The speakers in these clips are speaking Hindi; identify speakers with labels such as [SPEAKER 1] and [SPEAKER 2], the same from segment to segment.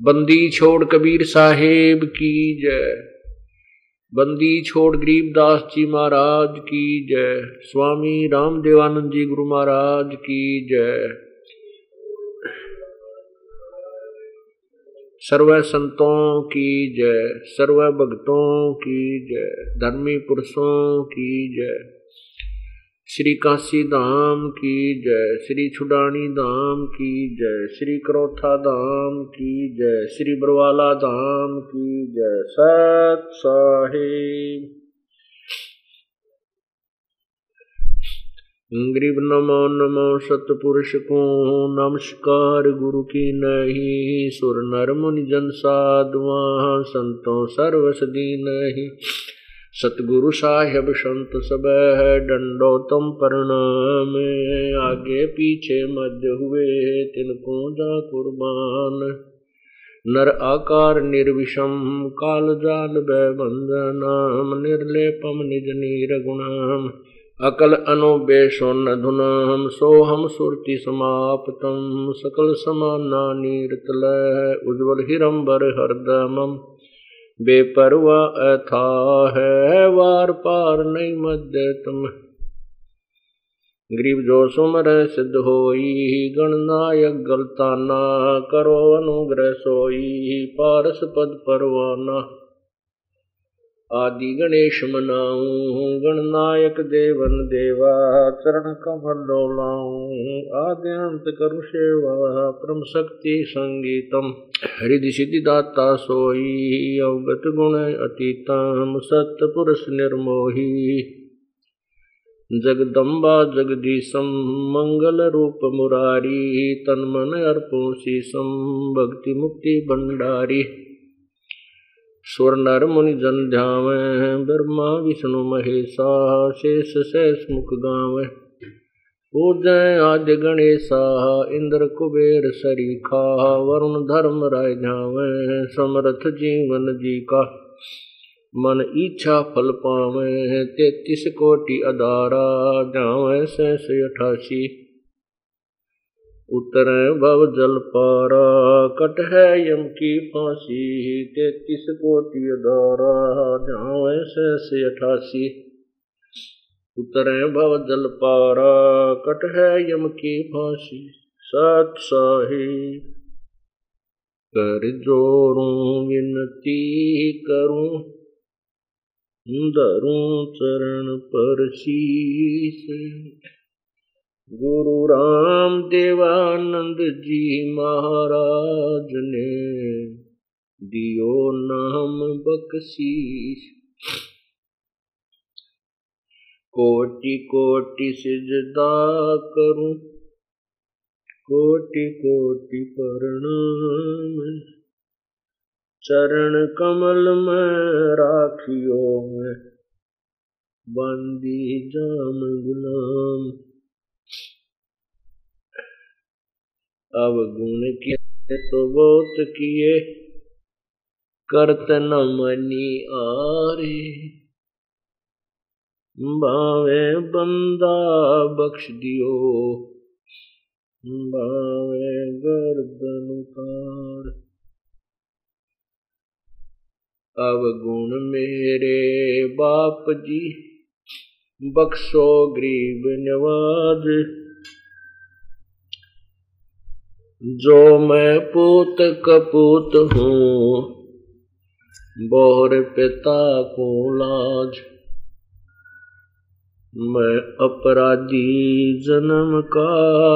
[SPEAKER 1] बंदी छोड़ कबीर साहेब की जय। बंदी छोड़ गरीबदास जी महाराज की जय। स्वामी राम देवानंद जी गुरु महाराज की जय। सर्व संतों की जय, सर्व भक्तों की जय, धर्मी पुरुषों की जय। श्री काशी धाम की जय, श्री छुडानी धाम की जय, श्री करोथा धाम की जय, श्री बरवाला धाम की जय। सत साहेब। गरीब नमो नमो सतपुरुष को नमस्कार, गुरु की नहीं, सुर नर मुनि जन साधुआ, संतों सर्वसदी नहीं। सतगुरु साहेब संत सब है दंडोतम प्रणाम आगे पीछे मध्य हुए तिनको जा कुर्बान। नर आकार निर्विषम, काल जाल नाम, निर्लेपम निज नीर गुणाम। अकल अनुबेशोन धुनाम, सोहम सुरति समाप्तम। सकल समाना नीरतल उज्ज्वल हिरंबर हरदमम। बेपरवा अथा है, वार पार नहीं मध्य तुम। गरीब जो सुमर सिद्ध होई गणनायक गलताना करो, अनुग्रह सोई, पारस पद परवाना आदि गणेश मनाऊं गणनायक देवन देवा चरण कमल डोलाऊं आद्यंत करु सेवा परम शक्ति संगीतम हृदय सिद्धि दाता सोई अवगत गुण अतीतम सत्य पुरुष निर्मोही जगदम्बा रूप मुरारी तन सुर नर मुनि जन ध्याव ब्रह्मा, विष्णु, महेशा शेष शेष मुख, गाव। पूजय आद्य गणेशा इंद्र, कुबेर, सरीखा, वरुण, धर्म, राय झाव समर्थ, जीवन जी का मन, इच्छा, फल पावे तैतीस कोटि अदारा जाव सैस अठासी। उतर भव जल पारा कट है यम की फांसी, तैतीस कोटि दारा जावे से अठासी। उतर भव जल पारा कट है यम की फांसी, सत साही। कर जोरू विनती करूँ दरूं चरण पर शीस गुरु राम देवानंद जी महाराज ने दियो नाम बख्शीश। कोटि कोटि सिजदा करूँ, कोटि कोटि प्रणाम। चरण कमल में राखियो में, बंदी जाम गुलाम। अब गुण किए तो बहुत किए। करत न मनी आरे। बावे बंदा बख्श दियो। बावे गर्दन उतार। अब गुण मेरे बाप जी, बख्शो गरीब नवाज़। जो मैं पूत कपूत हूँ, बोहर पिता को लाज। मैं अपराधी जन्म का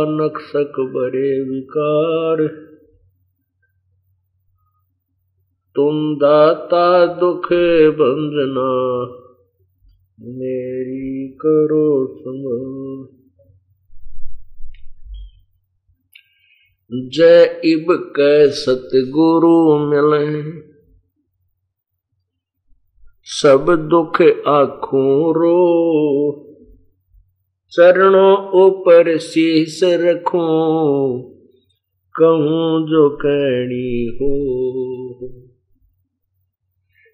[SPEAKER 1] नक्सक बड़े विकार। तुम दाता दुख बंजना, मेरी करो समझ जय इब कै सतगुरु मिले। सब दुख आखू रो। चरणों ऊपर शीस रखूँ। कहूँ जो कहनी हो।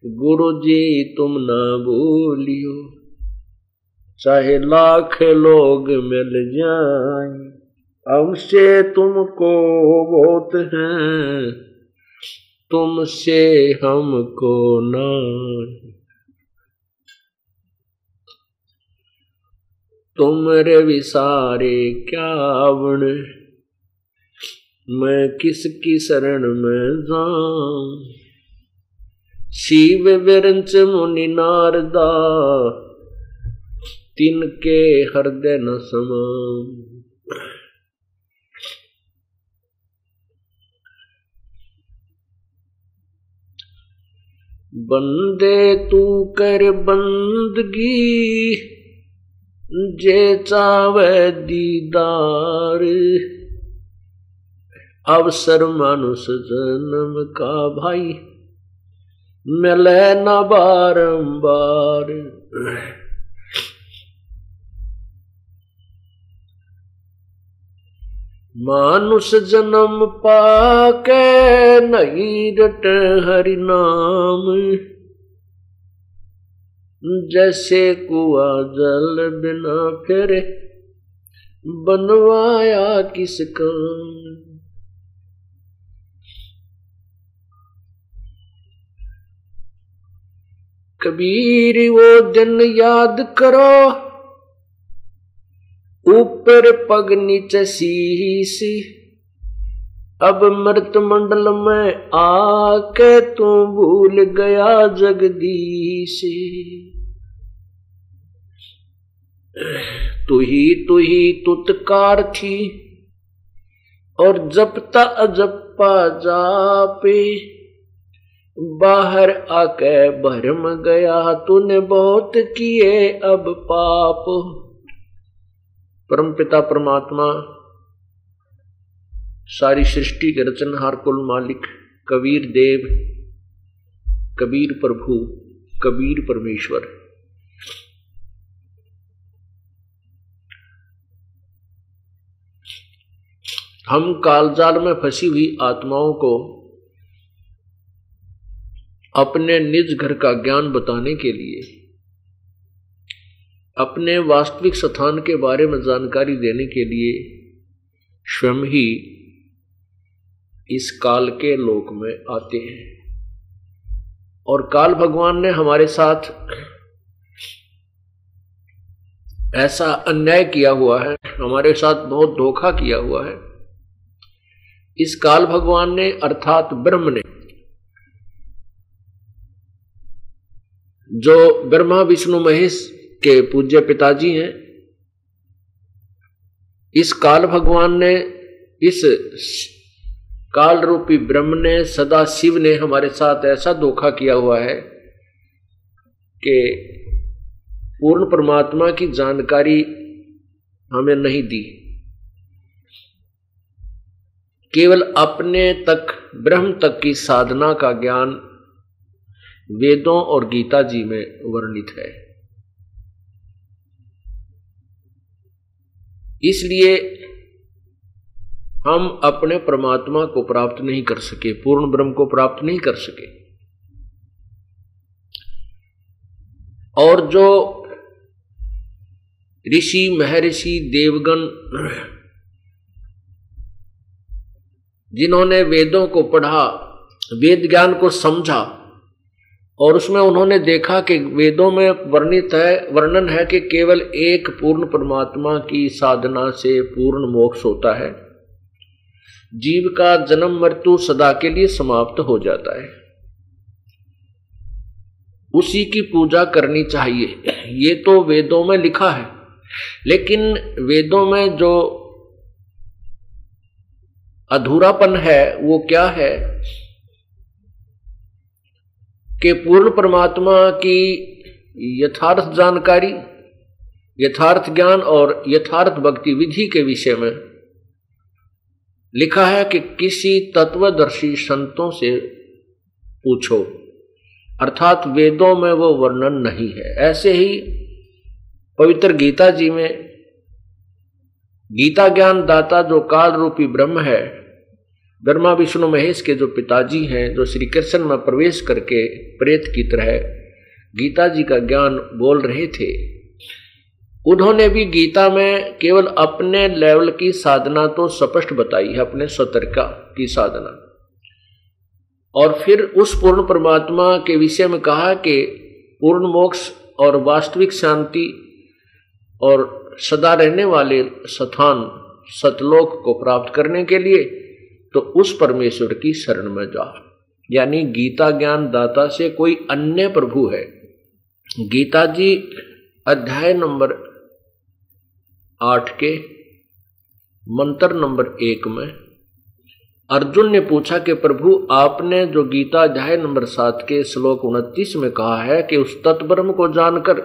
[SPEAKER 1] गुरु जी तुम ना भूलियो चाहे लाख लोग मिल जाए। हमसे तुमको बहुत है। तुमसे हमको ना तुम रे विसारे क्या वण मैं किसकी शरण में जाऊँ? शिव विरंच मुनि नारदा, तिनके हृदय न समान बंदे तू कर बंदगी, जे चावे दीदार। अवसर मानुष जन्म का भाई, मिले न बारंबार। मानुष जन्म पाके नहीं रट हरि नाम। जैसे कुआ जल बिना फिर, बनवाया किस काम कबीर, वो दिन याद करो ऊपर पग नीचे शीश अब मृत मंडल में आके तू भूल गया जगदीश तू ही तू ही तुतकार थी, और जपता अजपा जापे, बाहर आके भरम गया। तूने बहुत किए अब पाप। परम पिता परमात्मा, सारी सृष्टि के रचनहार कुल मालिक, कबीर देव, कबीर प्रभु, कबीर परमेश्वर। हम कालजाल में फंसी हुई आत्माओं को अपने निज घर का ज्ञान बताने के लिए अपने वास्तविक स्थान के बारे में जानकारी देने के लिए स्वयं ही इस काल के लोक में आते हैं। और काल भगवान ने हमारे साथ ऐसा अन्याय किया हुआ है, हमारे साथ बहुत धोखा किया हुआ है। इस काल भगवान ने, अर्थात ब्रह्म ने, जो ब्रह्मा, विष्णु, महेश के पूज्य पिताजी हैं। इस काल भगवान ने, इस काल रूपी ब्रह्म ने सदा शिव ने हमारे साथ ऐसा धोखा किया हुआ है कि पूर्ण परमात्मा की जानकारी हमें नहीं दी। केवल अपने तक, ब्रह्म तक की साधना का ज्ञान वेदों और गीता जी में वर्णित है। इसलिए हम अपने परमात्मा को प्राप्त नहीं कर सके, पूर्ण ब्रह्म को प्राप्त नहीं कर सके। और जो ऋषि, महर्षि, देवगण जिन्होंने वेदों को पढ़ा, वेद ज्ञान को समझा और उसमें उन्होंने देखा कि वेदों में वर्णित है, वर्णन है कि केवल एक पूर्ण परमात्मा की साधना से पूर्ण मोक्ष होता है। जीव का जन्म मृत्यु सदा के लिए समाप्त हो जाता है। उसी की पूजा करनी चाहिए। ये तो वेदों में लिखा है। लेकिन वेदों में जो अधूरापन है, वो क्या है? कि पूर्ण परमात्मा की यथार्थ जानकारी, यथार्थ ज्ञान और यथार्थ भक्ति विधि के विषय में लिखा है कि किसी तत्वदर्शी संतों से पूछो। अर्थात वेदों में वो वर्णन नहीं है। ऐसे ही पवित्र गीता जी में गीता ज्ञान दाता जो काल रूपी ब्रह्म है ब्रह्मा विष्णु महेश के जो पिताजी हैं, जो श्री कृष्ण में प्रवेश करके प्रेत की तरह गीता जी का ज्ञान बोल रहे थे, उन्होंने भी गीता में केवल अपने लेवल की साधना तो स्पष्ट बताई है, अपने सतर्का की साधना। और फिर उस पूर्ण परमात्मा के विषय में कहा कि पूर्ण मोक्ष और वास्तविक शांति और सदा रहने वाले स्थान सतलोक को प्राप्त करने के लिए तो उस परमेश्वर की शरण में जा यानी गीता ज्ञान दाता से कोई अन्य प्रभु है। गीता जी अध्याय नंबर आठ के, मंत्र नंबर एक में, अर्जुन ने पूछा कि प्रभु, आपने जो गीता अध्याय नंबर सात के श्लोक उनतीस में कहा है कि उस तत्ब्रह्म को जानकर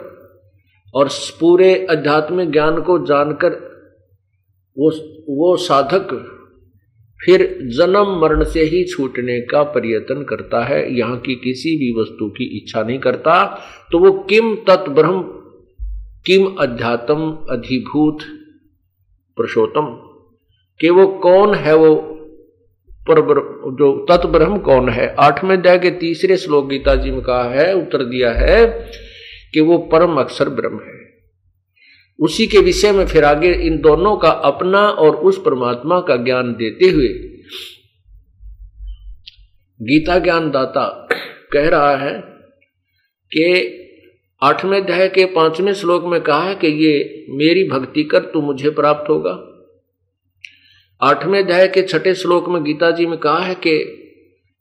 [SPEAKER 1] और पूरे अध्यात्मिक ज्ञान को जानकर वो वो साधक फिर जन्म मरण से ही छूटने का प्रयत्न करता है। यहाँ की किसी भी वस्तु की इच्छा नहीं करता। तो वो किम तत्ब्रह्म किम अध्यात्म अधिभूत पुरुषोत्तम। कि वो कौन है वो पर जो तत्ब्रह्म कौन है? आठवें अध्याय के तीसरे श्लोक गीता जी में कहा है, उत्तर दिया है कि वो परम अक्षर ब्रह्म है। उसी के विषय में फिर आगे इन दोनों का अपना और उस परमात्मा का ज्ञान देते हुए गीता ज्ञान दाता कह रहा है कि आठवें अध्याय के पाँचवें श्लोक में कहा है कि ये मेरी भक्ति कर तू मुझे प्राप्त होगा। आठवें अध्याय के छठे श्लोक में गीता जी में कहा है कि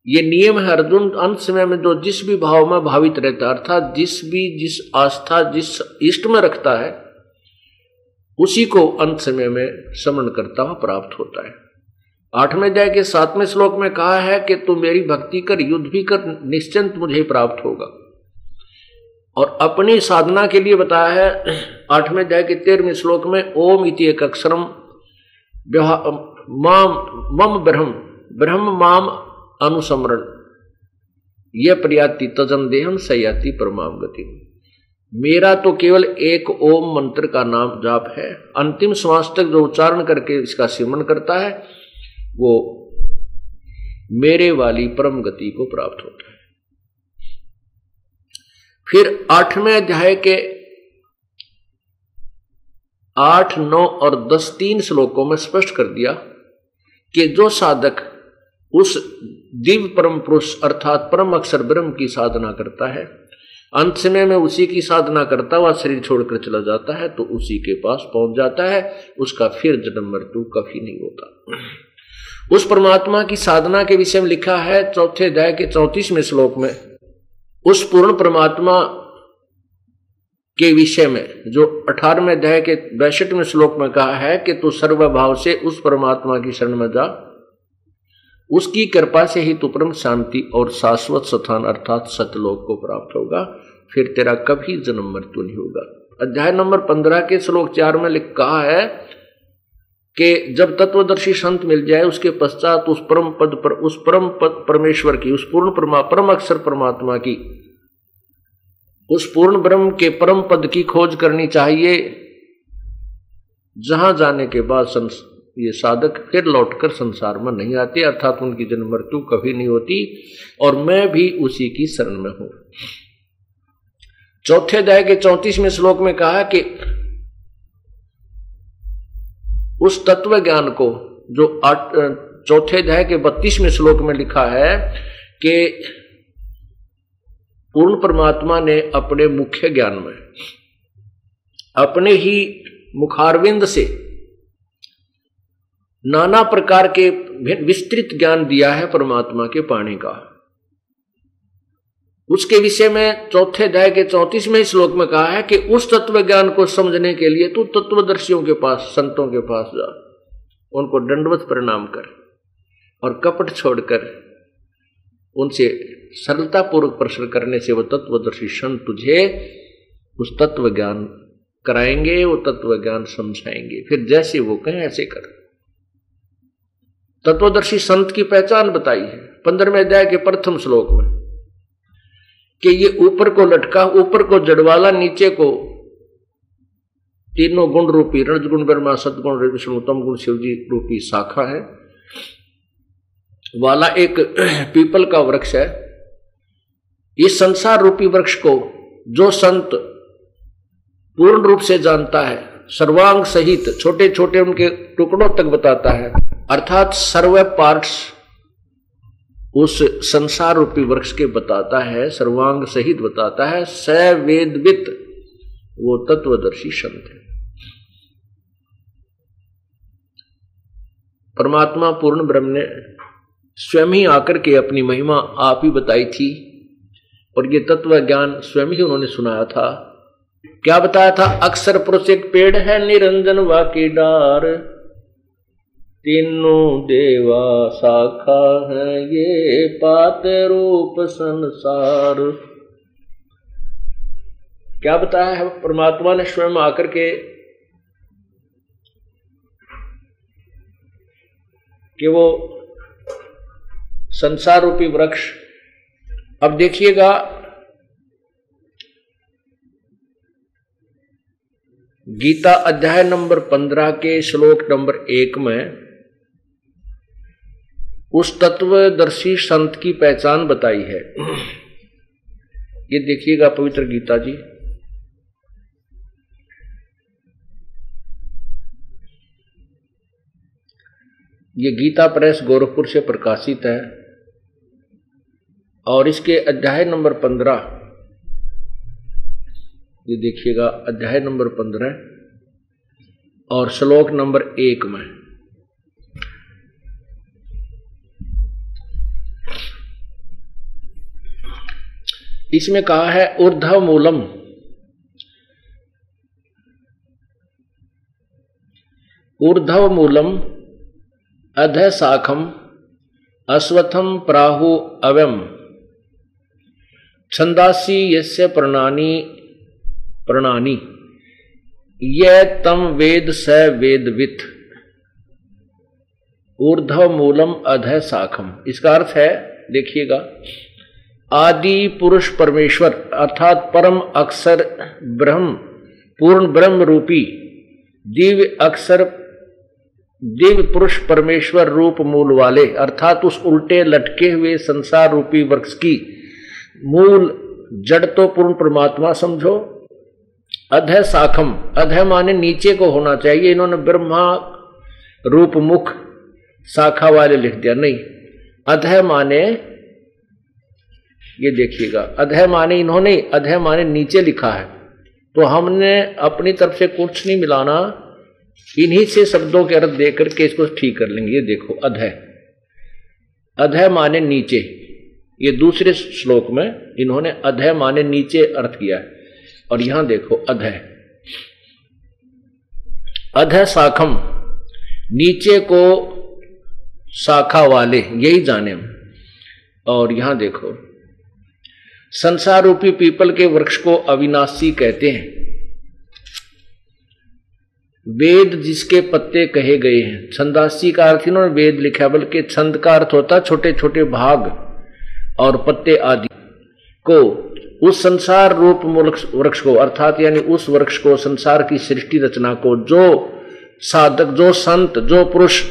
[SPEAKER 1] ये नियम है अर्जुन, अंत समय में जो जिस भी भाव में भावित रहता है, अर्थात जिस भी जिस आस्था, जिस इष्ट में रखता है उसी को अंत समय में समरण करता हुआ प्राप्त होता है। आठवें अध्याय के सातवें श्लोक में कहा है कि तू मेरी भक्ति कर, युद्ध भी कर, निश्चिंत मुझे प्राप्त होगा। और अपनी साधना के लिए बताया है, आठवें अध्याय के तेरहवें श्लोक में, ओम इति एक अक्षरम माम, मम ब्रह्म ब्रह्म माम अनुसमरण। यह प्रयाति तजन देहम सयाति परमाम गति मेरा तो केवल एक ओम मंत्र का नाम जाप है। अंतिम श्वास तक जो उच्चारण करके इसका सिमरण करता है, वो मेरे वाली परम गति को प्राप्त होता है। फिर आठवें अध्याय के आठ, नौ और दस तीन श्लोकों में स्पष्ट कर दिया कि जो साधक उस दिव्य परम पुरुष अर्थात परम अक्षर ब्रह्म की साधना करता है अंत समय में उसी की साधना करता हुआ शरीर छोड़कर चला जाता है तो उसी के पास पहुँच जाता है, उसका फिर जन्म मृत्यु कभी नहीं होता। उस परमात्मा की साधना के विषय में लिखा है, चौथे अध्याय के चौतीसवें श्लोक में, उस पूर्ण परमात्मा के विषय में, जो अठारहवें अध्याय के बैसठवें श्लोक में कहा है कि तू सर्वभाव से उस परमात्मा की शरण में जा। उसकी कृपा से ही तू परम शांति और शाश्वत स्थान अर्थात सतलोक को प्राप्त होगा। फिर तेरा कभी जन्म मृत्यु नहीं होगा। अध्याय नंबर पंद्रह के श्लोक चार में लिख है कि जब तत्वदर्शी संत मिल जाए, उसके पश्चात उस परम पद पर, उस परम पद परमेश्वर की, उस पूर्ण परमा, परम अक्षर परमात्मा की, उस पूर्ण ब्रह्म के परम पद की खोज करनी चाहिए। जहाँ जाने के बाद ये साधक फिर लौटकर संसार में नहीं आते, अर्थात उनकी जन्म मृत्यु कभी नहीं होती, और मैं भी उसी की शरण में हूँ। चौथे अध्याय के चौतीसवें श्लोक में कहा कि उस तत्व ज्ञान को जो चौथे अध्याय के बत्तीसवें श्लोक में लिखा है कि पूर्ण परमात्मा ने अपने मुख्य ज्ञान में, अपने ही मुखारविंद से नाना प्रकार के विस्तृत ज्ञान दिया है परमात्मा के पाणी का। उसके विषय में चौथे अध्याय के चौतीसवें श्लोक में कहा है कि उस तत्व ज्ञान को समझने के लिए तू तत्वदर्शियों के पास, संतों के पास जा। उनको दंडवत प्रणाम कर और कपट छोड़कर उनसे सरलतापूर्वक प्रश्न करने से वो तत्वदर्शी संत तुझे उस तत्व ज्ञान कराएँगे, वो तत्व ज्ञान समझाएँगे। फिर जैसे वो कहें, ऐसे कर। तत्वदर्शी संत की पहचान बताई है पंद्रहवें अध्याय के प्रथम श्लोक में कि ये ऊपर को लटका, ऊपर को जड़वाला, नीचे को तीनों गुण रूपी, रजगुण, ब्रह्मा, सदगुण, विष्णु, उत्तम गुण शिव जी रूपी शाखा है। वाला एक पीपल का वृक्ष है। इस संसार रूपी वृक्ष को जो संत पूर्ण रूप से जानता है, सर्वांग सहित छोटे छोटे उनके टुकड़ों तक बताता है अर्थात सर्व पार्ट्स उस संसार रूपी वृक्ष के बताता है, सर्वांग सहित बताता है, सवेदवित वो तत्वदर्शी शब्द है। परमात्मा पूर्ण ब्रह्म ने स्वयं ही आकर के अपनी महिमा आप ही बताई थी और ये तत्व ज्ञान स्वयं ही उन्होंने सुनाया था। क्या बताया था? अक्सर पुरुष एक पेड़ है, निरंजन वाकी डार। तीनों देवा शाखा है ये पात रूप संसार। क्या बताया है परमात्मा ने स्वयं आकर के कि वो संसार रूपी वृक्ष? अब देखिएगा, गीता अध्याय नंबर पंद्रह के श्लोक नंबर एक में उस तत्वदर्शी संत की पहचान बताई है। ये देखिएगा पवित्र गीता जी। ये गीता प्रेस गोरखपुर से प्रकाशित है और इसके अध्याय नंबर पंद्रह, ये देखिएगा अध्याय नंबर पंद्रह और श्लोक नंबर एक में। इसमें कहा है ऊर्धव मूलम ऊर्धव मूलम अध शाखम अश्वथम प्राहु अवम छंदासी यस्य प्रणानी प्रणानी। यह तम वेद स वेदवित। ऊर्धव मूलम अध शाखम इसका अर्थ है, देखिएगा आदि पुरुष परमेश्वर, अर्थात परम अक्षर ब्रह्म, पूर्ण ब्रह्म रूपी, दिव्य अक्षर, दिव्य पुरुष परमेश्वर रूप मूल वाले, अर्थात उस उल्टे लटके हुए संसार रूपी वृक्ष की मूल जड़ तो पूर्ण परमात्मा समझो। अध शाखम अधय माने नीचे को होना चाहिए, इन्होंने ब्रह्मा रूप मुख, शाखा वाले लिख दिया, नहीं। अधय माने ये देखिएगा। अधय माने इन्होंने अधय माने नीचे लिखा है। तो हमने अपनी तरफ़ से कुछ नहीं मिलाना। इन्हीं से शब्दों के अर्थ देकर के इसको ठीक कर लेंगे। ये देखो अधय अधय माने नीचे। ये दूसरे श्लोक में इन्होंने अधय माने नीचे अर्थ किया है। और यहाँ देखो अधय अधय शाखम। नीचे को शाखा वाले, यही जाने। और यहाँ देखो संसार रूपी पीपल के वृक्ष को अविनाशी कहते हैं। वेद जिसके पत्ते कहे गए हैं। छंदासी का अर्थ इन्होंने वेद लिखा, बल्कि छंद का अर्थ होता छोटे छोटे भाग और पत्ते आदि को। उस संसार रूप वृक्ष को, अर्थात यानी उस वृक्ष को, संसार की सृष्टि रचना को, जो साधक, जो संत, जो पुरुष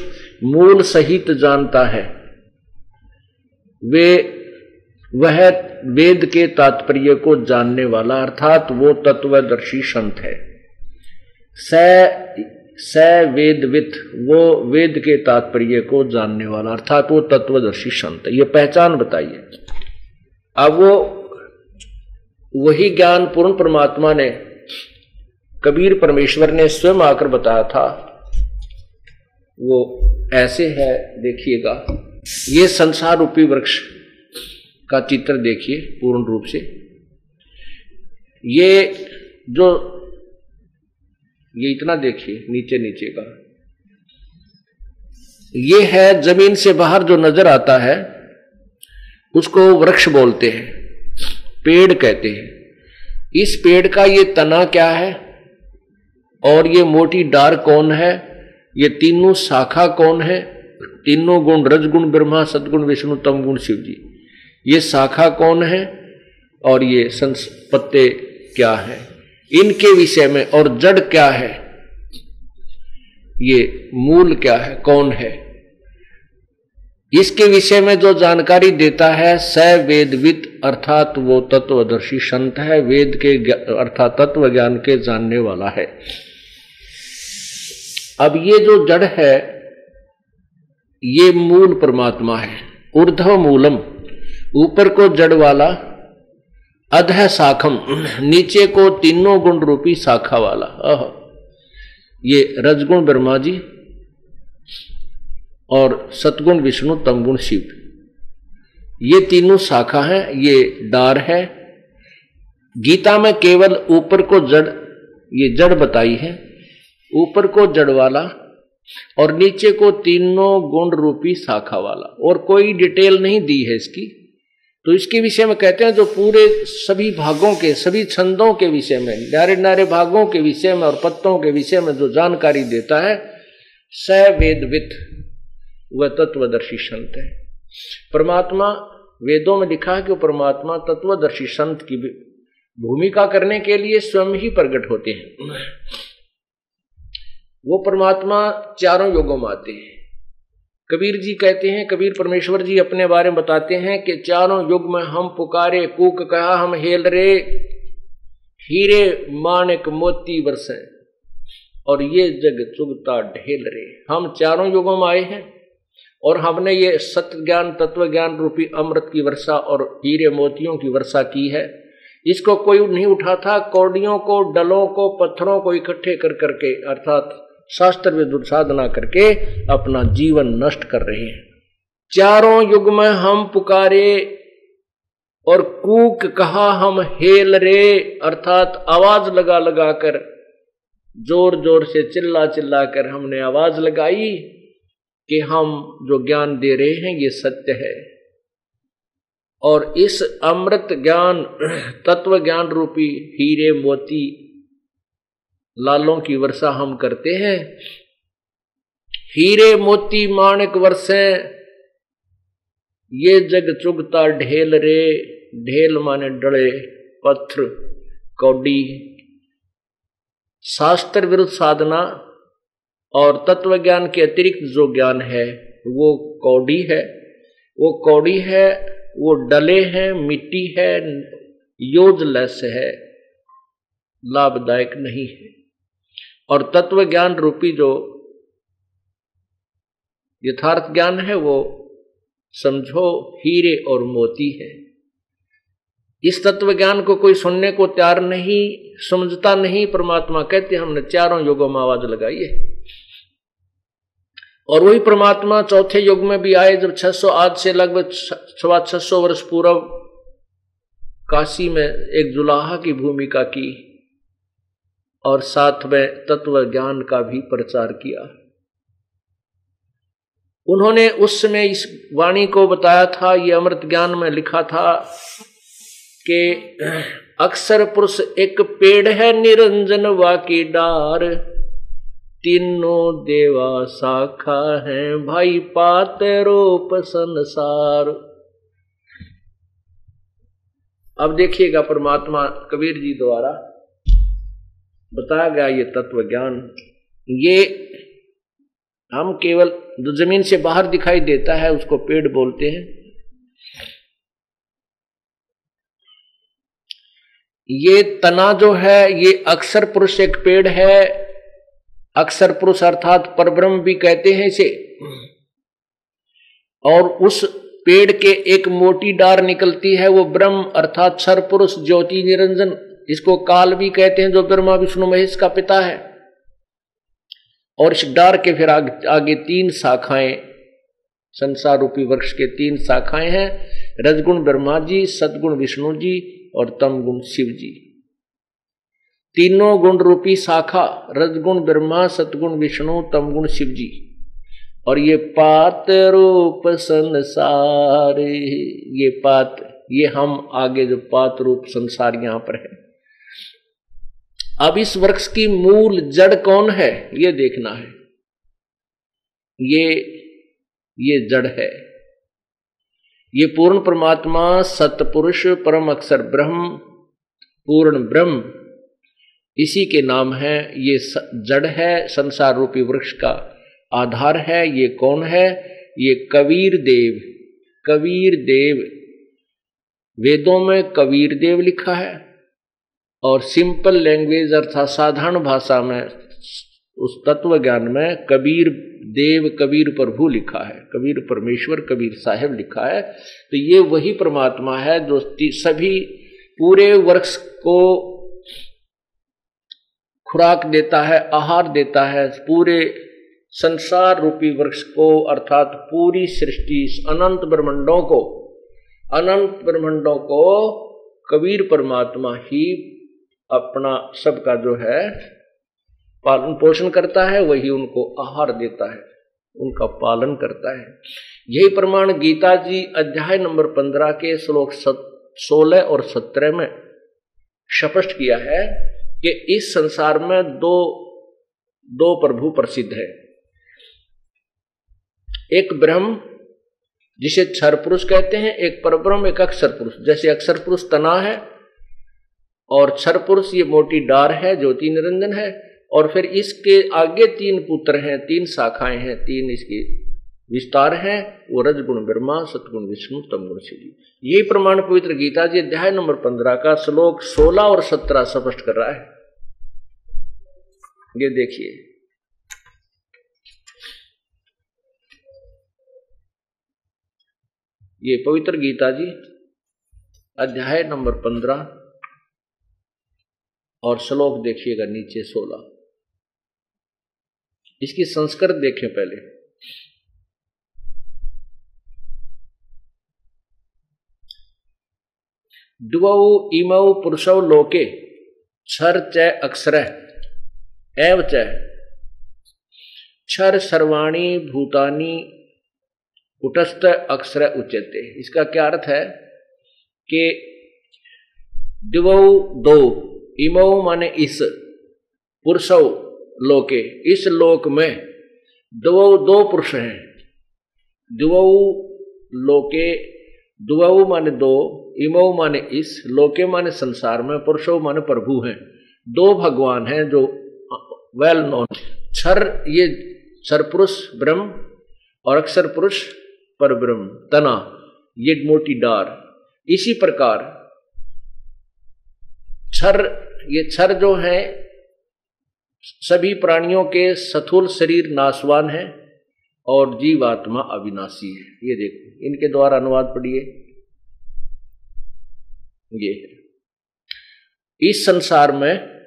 [SPEAKER 1] मूल सहित जानता है। वे वह वेद के तात्पर्य को जानने वाला, अर्थात वो तत्वदर्शी संत है। स स वो वेद के तात्पर्य को जानने वाला, अर्थात वो तत्वदर्शी संत ये पहचान बताइए। अब वो, वही ज्ञान पूर्ण परमात्मा ने, कबीर परमेश्वर ने स्वयं आकर बताया था, वो ऐसे है, देखिएगा। ये संसार रूपी वृक्ष का चित्र देखिए, पूर्ण रूप से। ये जो, ये इतना देखिए नीचे नीचे का। ये है ज़मीन से बाहर जो नज़र आता है, उसको वृक्ष बोलते हैं, पेड़ कहते हैं। इस पेड़ का ये तना क्या है? और ये मोटी डार कौन है? ये तीनों शाखा कौन है? तीनों गुण रजगुण, ब्रह्मा, सदगुण, विष्णु, तम गुण, शिव जी। ये शाखा कौन है और ये संस, पत्ते क्या है? इनके विषय में और जड़ क्या है? ये मूल क्या है? कौन है? इसके विषय में जो जानकारी देता है स वेदवित अर्थात वो तत्वदर्शी संत है, वेद के अर्थात तत्व ज्ञान के जानने वाला है। अब ये जो जड़ है, ये मूल परमात्मा है ऊर्धव मूलम ऊपर को जड़ वाला, अध शाखम, नीचे को तीनों गुण रूपी शाखा वाला। अह। ये रजगुण ब्रह्मा जी और सतगुण विष्णु तमगुण शिव। ये तीनों शाखा है, ये डार है। गीता में केवल ऊपर को जड़, ये जड़ बताई है। ऊपर को जड़ वाला और नीचे को तीनों गुण रूपी शाखा वाला। और कोई डिटेल नहीं दी है इसकी। तो इसके विषय में कहते हैं जो पूरे सभी भागों के, सभी छंदों के विषय में, नारे नारे भागों के विषय में और पत्तों के विषय में जो जानकारी देता है स वेदवित वह तत्वदर्शी संत है। परमात्मा, वेदों में लिखा है कि परमात्मा तत्वदर्शी संत की भूमिका करने के लिए स्वयं ही प्रकट होते हैं। वो परमात्मा चारों योगों में आते हैं। कबीर जी कहते हैं, कबीर परमेश्वर जी अपने बारे में बताते हैं कि चारों युग में हम पुकारे, कूक कहा, हम हेल रे, हीरे माणिक मोती बरसे, और ये जग चुगता ढेल रे। हम चारों युगों में आए हैं, और हमने ये सत्य ज्ञान तत्व ज्ञान रूपी अमृत की वर्षा और हीरे मोतियों की वर्षा की है। इसको कोई नहीं उठा था कौडियों को, डलों को, पत्थरों को इकट्ठे कर करके, अर्थात शास्त्र में साधना करके अपना जीवन नष्ट कर रहे हैं। चारों युग में हम पुकारे और कूक कहा हम हेल रे, अर्थात आवाज़ लगा लगा कर ज़ोर ज़ोर से चिल्ला चिल्ला कर हमने आवाज़ लगाई कि हम जो ज्ञान दे रहे हैं, ये सत्य है। और इस अमृत ज्ञान, तत्व ज्ञान रूपी हीरे मोती लालों की वर्षा हम करते हैं। हीरे मोती माणिक वर्षे, ये जग चुगता ढेल रे, ढेल माने डड़े पत्थर, कौडी। शास्त्र विरुद्ध साधना और तत्व ज्ञान के अतिरिक्त जो ज्ञान है, वो कौड़ी है। वो कौड़ी है, वो डले हैं, मिट्टी है, योजलेस है, लाभदायक नहीं है। और तत्व ज्ञान रूपी जो यथार्थ ज्ञान है, वो समझो हीरे और मोती है। इस तत्व ज्ञान को कोई सुनने को तैयार नहीं, समझता नहीं, परमात्मा कहते हमने चारों युगों में आवाज़ लगाई है। और वही परमात्मा चौथे युग में भी आए, जब 600 आज से लगभग सवा छह वर्ष पूर्व काशी में एक जुलाहा की भूमिका की। और साथ में तत्व ज्ञान का भी प्रचार किया। उन्होंने उस समय इस वाणी को बताया था, ये अमृत ज्ञान में लिखा था कि अक्सर पुरुष एक पेड़ है निरंजन वाकी डार। तीनों देवा शाखा है भाई पात रूप संसार। अब देखिएगा परमात्मा कबीर जी द्वारा बताया गया ये तत्व ज्ञान, ये हम केवल जो ज़मीन से बाहर दिखाई देता है, उसको पेड़ बोलते हैं। ये तना जो है, ये अक्षर पुरुष एक पेड़ है अक्षर पुरुष अर्थात परब्रह्म भी कहते हैं इसे। और उस पेड़ के एक मोटी डार निकलती है, वो ब्रह्म अर्थात सर पुरुष ज्योति निरंजन। इसको काल भी कहते हैं जो ब्रह्मा विष्णु महेश का पिता है। और इस डार के फिर आगे, आगे तीन शाखाएँ संसार रूपी वृक्ष के तीन शाखाएँ हैं रजगुण ब्रह्मा जी सदगुण विष्णु जी और तम गुण शिव जी। तीनों गुण रूपी शाखा रजगुण ब्रह्मा सतगुण विष्णु तम गुण शिव जी। और ये पात रूप संसार ये पात ये हम आगे जो पात रूप संसार यहाँ पर है। अब इस वृक्ष की मूल जड़ कौन है? ये देखना है। ये ये जड़ है। ये पूर्ण परमात्मा, सतपुरुष, परम अक्षर ब्रह्म, पूर्ण ब्रह्म, इसी के नाम है। ये जड़ है, संसार रूपी वृक्ष का आधार है। ये कौन है? ये कबीर देव। कबीर देव। वेदों में कबीर देव लिखा है। और सिंपल लैंग्वेज अर्थात साधारण भाषा में उस तत्व ज्ञान में कबीर देव कबीर प्रभु लिखा है, कबीर परमेश्वर कबीर साहेब लिखा है। तो ये वही परमात्मा है जो सभी पूरे वर्ष को खुराक देता है, आहार देता है, पूरे संसार रूपी वृक्ष को अर्थात पूरी सृष्टि अनंत ब्रह्मंडों को, अनंत ब्रह्मंडों को कबीर परमात्मा ही अपना सबका जो है पालन पोषण करता है, वही उनको आहार देता है, उनका पालन करता है। यही प्रमाण गीता जी अध्याय नंबर पंद्रह के श्लोक सोलह और सत्रह में स्पष्ट किया है कि इस संसार में दो दो प्रभु प्रसिद्ध है। एक ब्रह्म, जिसे क्षर पुरुष कहते हैं, एक परब्रह्म, एक अक्षर पुरुष जैसे अक्षर पुरुष तना है और क्षर पुरुष ये मोटी डार है ज्योति निरंजन है, और फिर इसके आगे तीन पुत्र हैं, तीन शाखाएँ हैं, तीन इसकी विस्तार हैं, वो रजगुण ब्रह्मा, सतगुण विष्णु, तमगुण शिव ये प्रमाण पवित्र गीता जी अध्याय नंबर पंद्रह का श्लोक सोलह और सत्रह स्पष्ट कर रहा है। ये देखिए। ये पवित्र गीता जी अध्याय नंबर पंद्रह और श्लोक देखिएगा नीचे सोलह। इसकी संस्कृत देखें पहले। दुवौ इमौ पुरुषौ लोके क्षर च अक्षर, एव च। क्षर सर्वाणी भूतानी कुटस्थ अक्षर उच्यते। इसका क्या अर्थ है? कि दिवौ दो इमौ माने इस, पुरुषौ लोके। इस लोक में दो दो पुरुष हैं। दुवौ लोके, दुवौ माने दो, इमो माने इस, लोके माने संसार में, पुरुषो माने प्रभु हैं। दो भगवान हैं जो वेल नोन क्षर ये क्षर पुरुष, ब्रह्म, और अक्षर पुरुष पर ब्रह्म तना, ये मोटी डार। इसी प्रकार क्षर ये क्षर जो है, सभी प्राणियों के सथुल शरीर नाशवान है और जीवात्मा अविनाशी है। ये देखो, इनके द्वारा अनुवाद पढ़िए। ये इस संसार में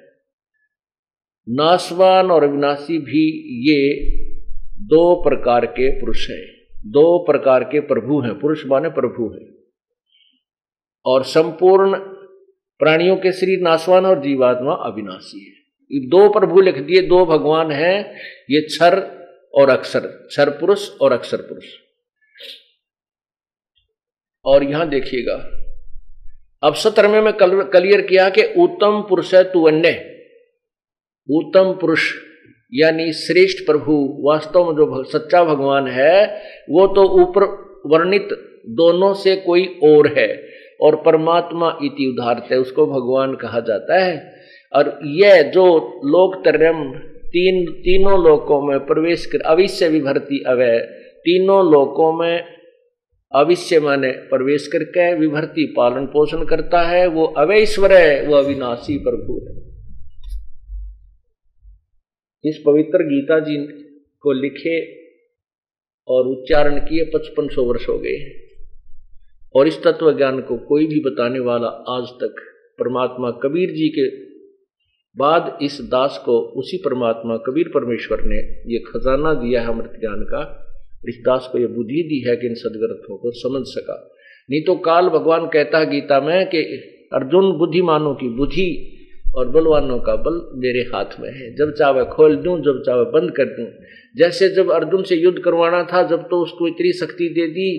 [SPEAKER 1] नाशवान और अविनाशी भी ये दो प्रकार के पुरुष हैं, दो प्रकार के प्रभु हैं। पुरुष माने प्रभु हैं। और संपूर्ण प्राणियों के शरीर नाशवान और जीवात्मा अविनाशी है। ये दो प्रभु लिख दिए, दो भगवान हैं, ये क्षर और अक्षर क्षर पुरुष और अक्षर पुरुष। और यहाँ देखिएगा, अब सत्रहवें में क्लियर किया कि उत्तम पुरुष है तू अन्य। उत्तम पुरुष, यानी श्रेष्ठ प्रभु, वास्तव में जो सच्चा भगवान है, वो तो ऊपर वर्णित दोनों से कोई और है। और परमात्मा इति उदाहरत है, उसको भगवान कहा जाता है। और यह जो लोक तरम तीन, तीनों लोकों में प्रवेश कर, अविश्य विभर्ती अवय, तीनों लोकों में अविश्य माने प्रवेश करके विभर्ती पालन पोषण करता है, वो अवैश्वर है, वो अविनाशी प्रभु है। इस पवित्र गीता जी को लिखे और उच्चारण किए पचपन सौ वर्ष हो गए और इस तत्व ज्ञान को कोई भी बताने वाला आज तक परमात्मा कबीर जी के बाद इस दास को उसी परमात्मा कबीर परमेश्वर ने ये खजाना दिया है अमृत ज्ञान का इस दास को ये बुद्धि दी है कि इन सदग्रंथों को समझ सका। नहीं तो काल भगवान कहता है गीता में कि अर्जुन बुद्धिमानों की बुद्धि और बलवानों का बल मेरे हाथ में है। जब चाहे खोल दूँ, जब चाहे बंद कर दूँ जैसे जब अर्जुन से युद्ध करवाना था, जब तो उसको इतनी शक्ति दे दी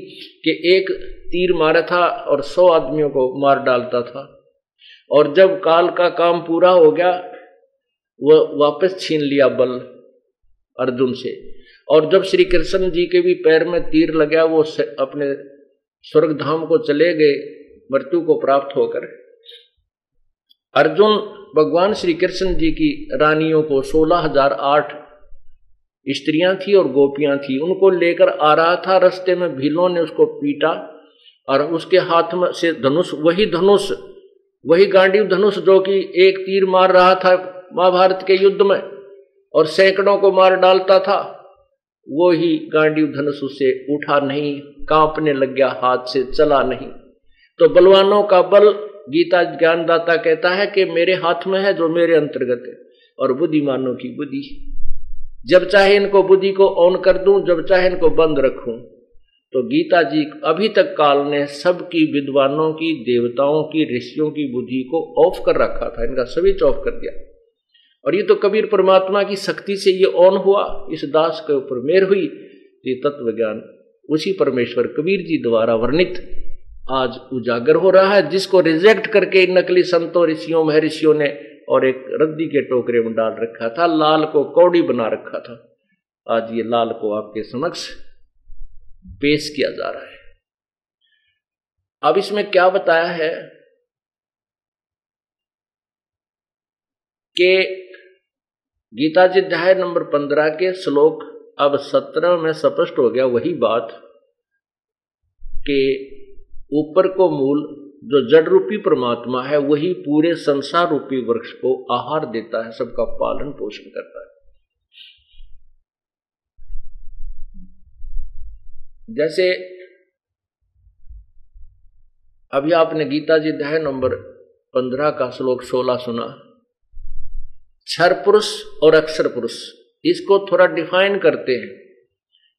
[SPEAKER 1] कि एक तीर मारा था और सौ आदमियों को मार डालता था। और जब काल का काम पूरा हो गया, वह वापस छीन लिया बल अर्जुन से। और जब श्री कृष्ण जी के भी पैर में तीर लगा, वो अपने स्वर्ग धाम को चले गए, मृत्यु को प्राप्त होकर। अर्जुन भगवान श्री कृष्ण जी की रानियों को सोलह हज़ार आठ स्त्रियाँ थी और गोपियाँ थी, उनको लेकर आ रहा था रस्ते में भीलों ने उसको पीटा और उसके हाथ में से धनुष, वही धनुष, वही गांडीव धनुष जो कि एक तीर मार रहा था महाभारत के युद्ध में और सैकड़ों को मार डालता था, वो ही गांडीव धनुष उसे उठा नहीं, कांपने लग गया, हाथ से चला नहीं। तो बलवानों का बल गीता ज्ञानदाता कहता है कि मेरे हाथ में है जो मेरे अंतर्गत है और बुद्धिमानों की बुद्धि। जब चाहे इनको बुद्धि को ऑन कर दूँ, जब चाहे इनको बंद रखूँ। तो गीता जी अभी तक काल ने सबकी विद्वानों की, देवताओं की, ऋषियों की बुद्धि को ऑफ़ कर रखा था, इनका स्विच ऑफ़ कर दिया। और ये तो कबीर परमात्मा की शक्ति से ये ऑन हुआ, इस दास के ऊपर मेर हुई, ये तत्व ज्ञान उसी परमेश्वर कबीर जी द्वारा वर्णित आज उजागर हो रहा है, जिसको रिजेक्ट करके नकली संतों, ऋषियों, महर्षियों ने और एक रद्दी के टोकरे में डाल रखा था, लाल को कौड़ी बना रखा था। आज ये लाल को आपके समक्ष पेश किया जा रहा है। अब इसमें क्या बताया है कि गीता जी अध्याय नंबर पंद्रह के श्लोक अब सत्रह में स्पष्ट हो गया वही बात कि ऊपर को मूल जो जड़ रूपी परमात्मा है, वही पूरे संसार रूपी वृक्ष को आहार देता है, सबका पालन पोषण करता है। जैसे अभी आपने गीता जी अध्याय नंबर पंद्रह का श्लोक सोलह सुना। क्षर पुरुष और अक्षर पुरुष, इसको थोड़ा डिफाइन करते हैं,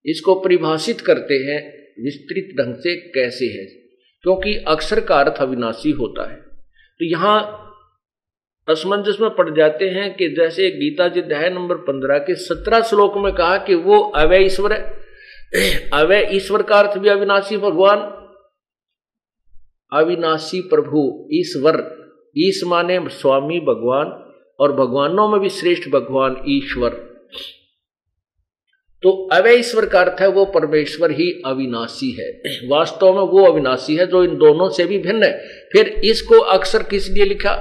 [SPEAKER 1] इसको परिभाषित करते हैं, विस्तृत ढंग से कैसे है। क्योंकि अक्षर का अर्थ अविनाशी होता है। तो यहाँ असमंजस में पड़ जाते हैं कि जैसे गीता जी अध्याय नंबर पंद्रह के सत्रह श्लोक में कहा कि वो अवय ईश्वर अवय ईश्वर का अर्थ भी अविनाशी भगवान। अविनाशी प्रभु ईश्वर। ईश माने स्वामी भगवान और भगवानों में भी श्रेष्ठ भगवान ईश्वर। तो अवय ईश्वर का अर्थ है वो परमेश्वर ही अविनाशी है। वास्तव में वो अविनाशी है जो इन दोनों से भी भिन्न है। फिर इसको अक्सर किस लिए लिखा?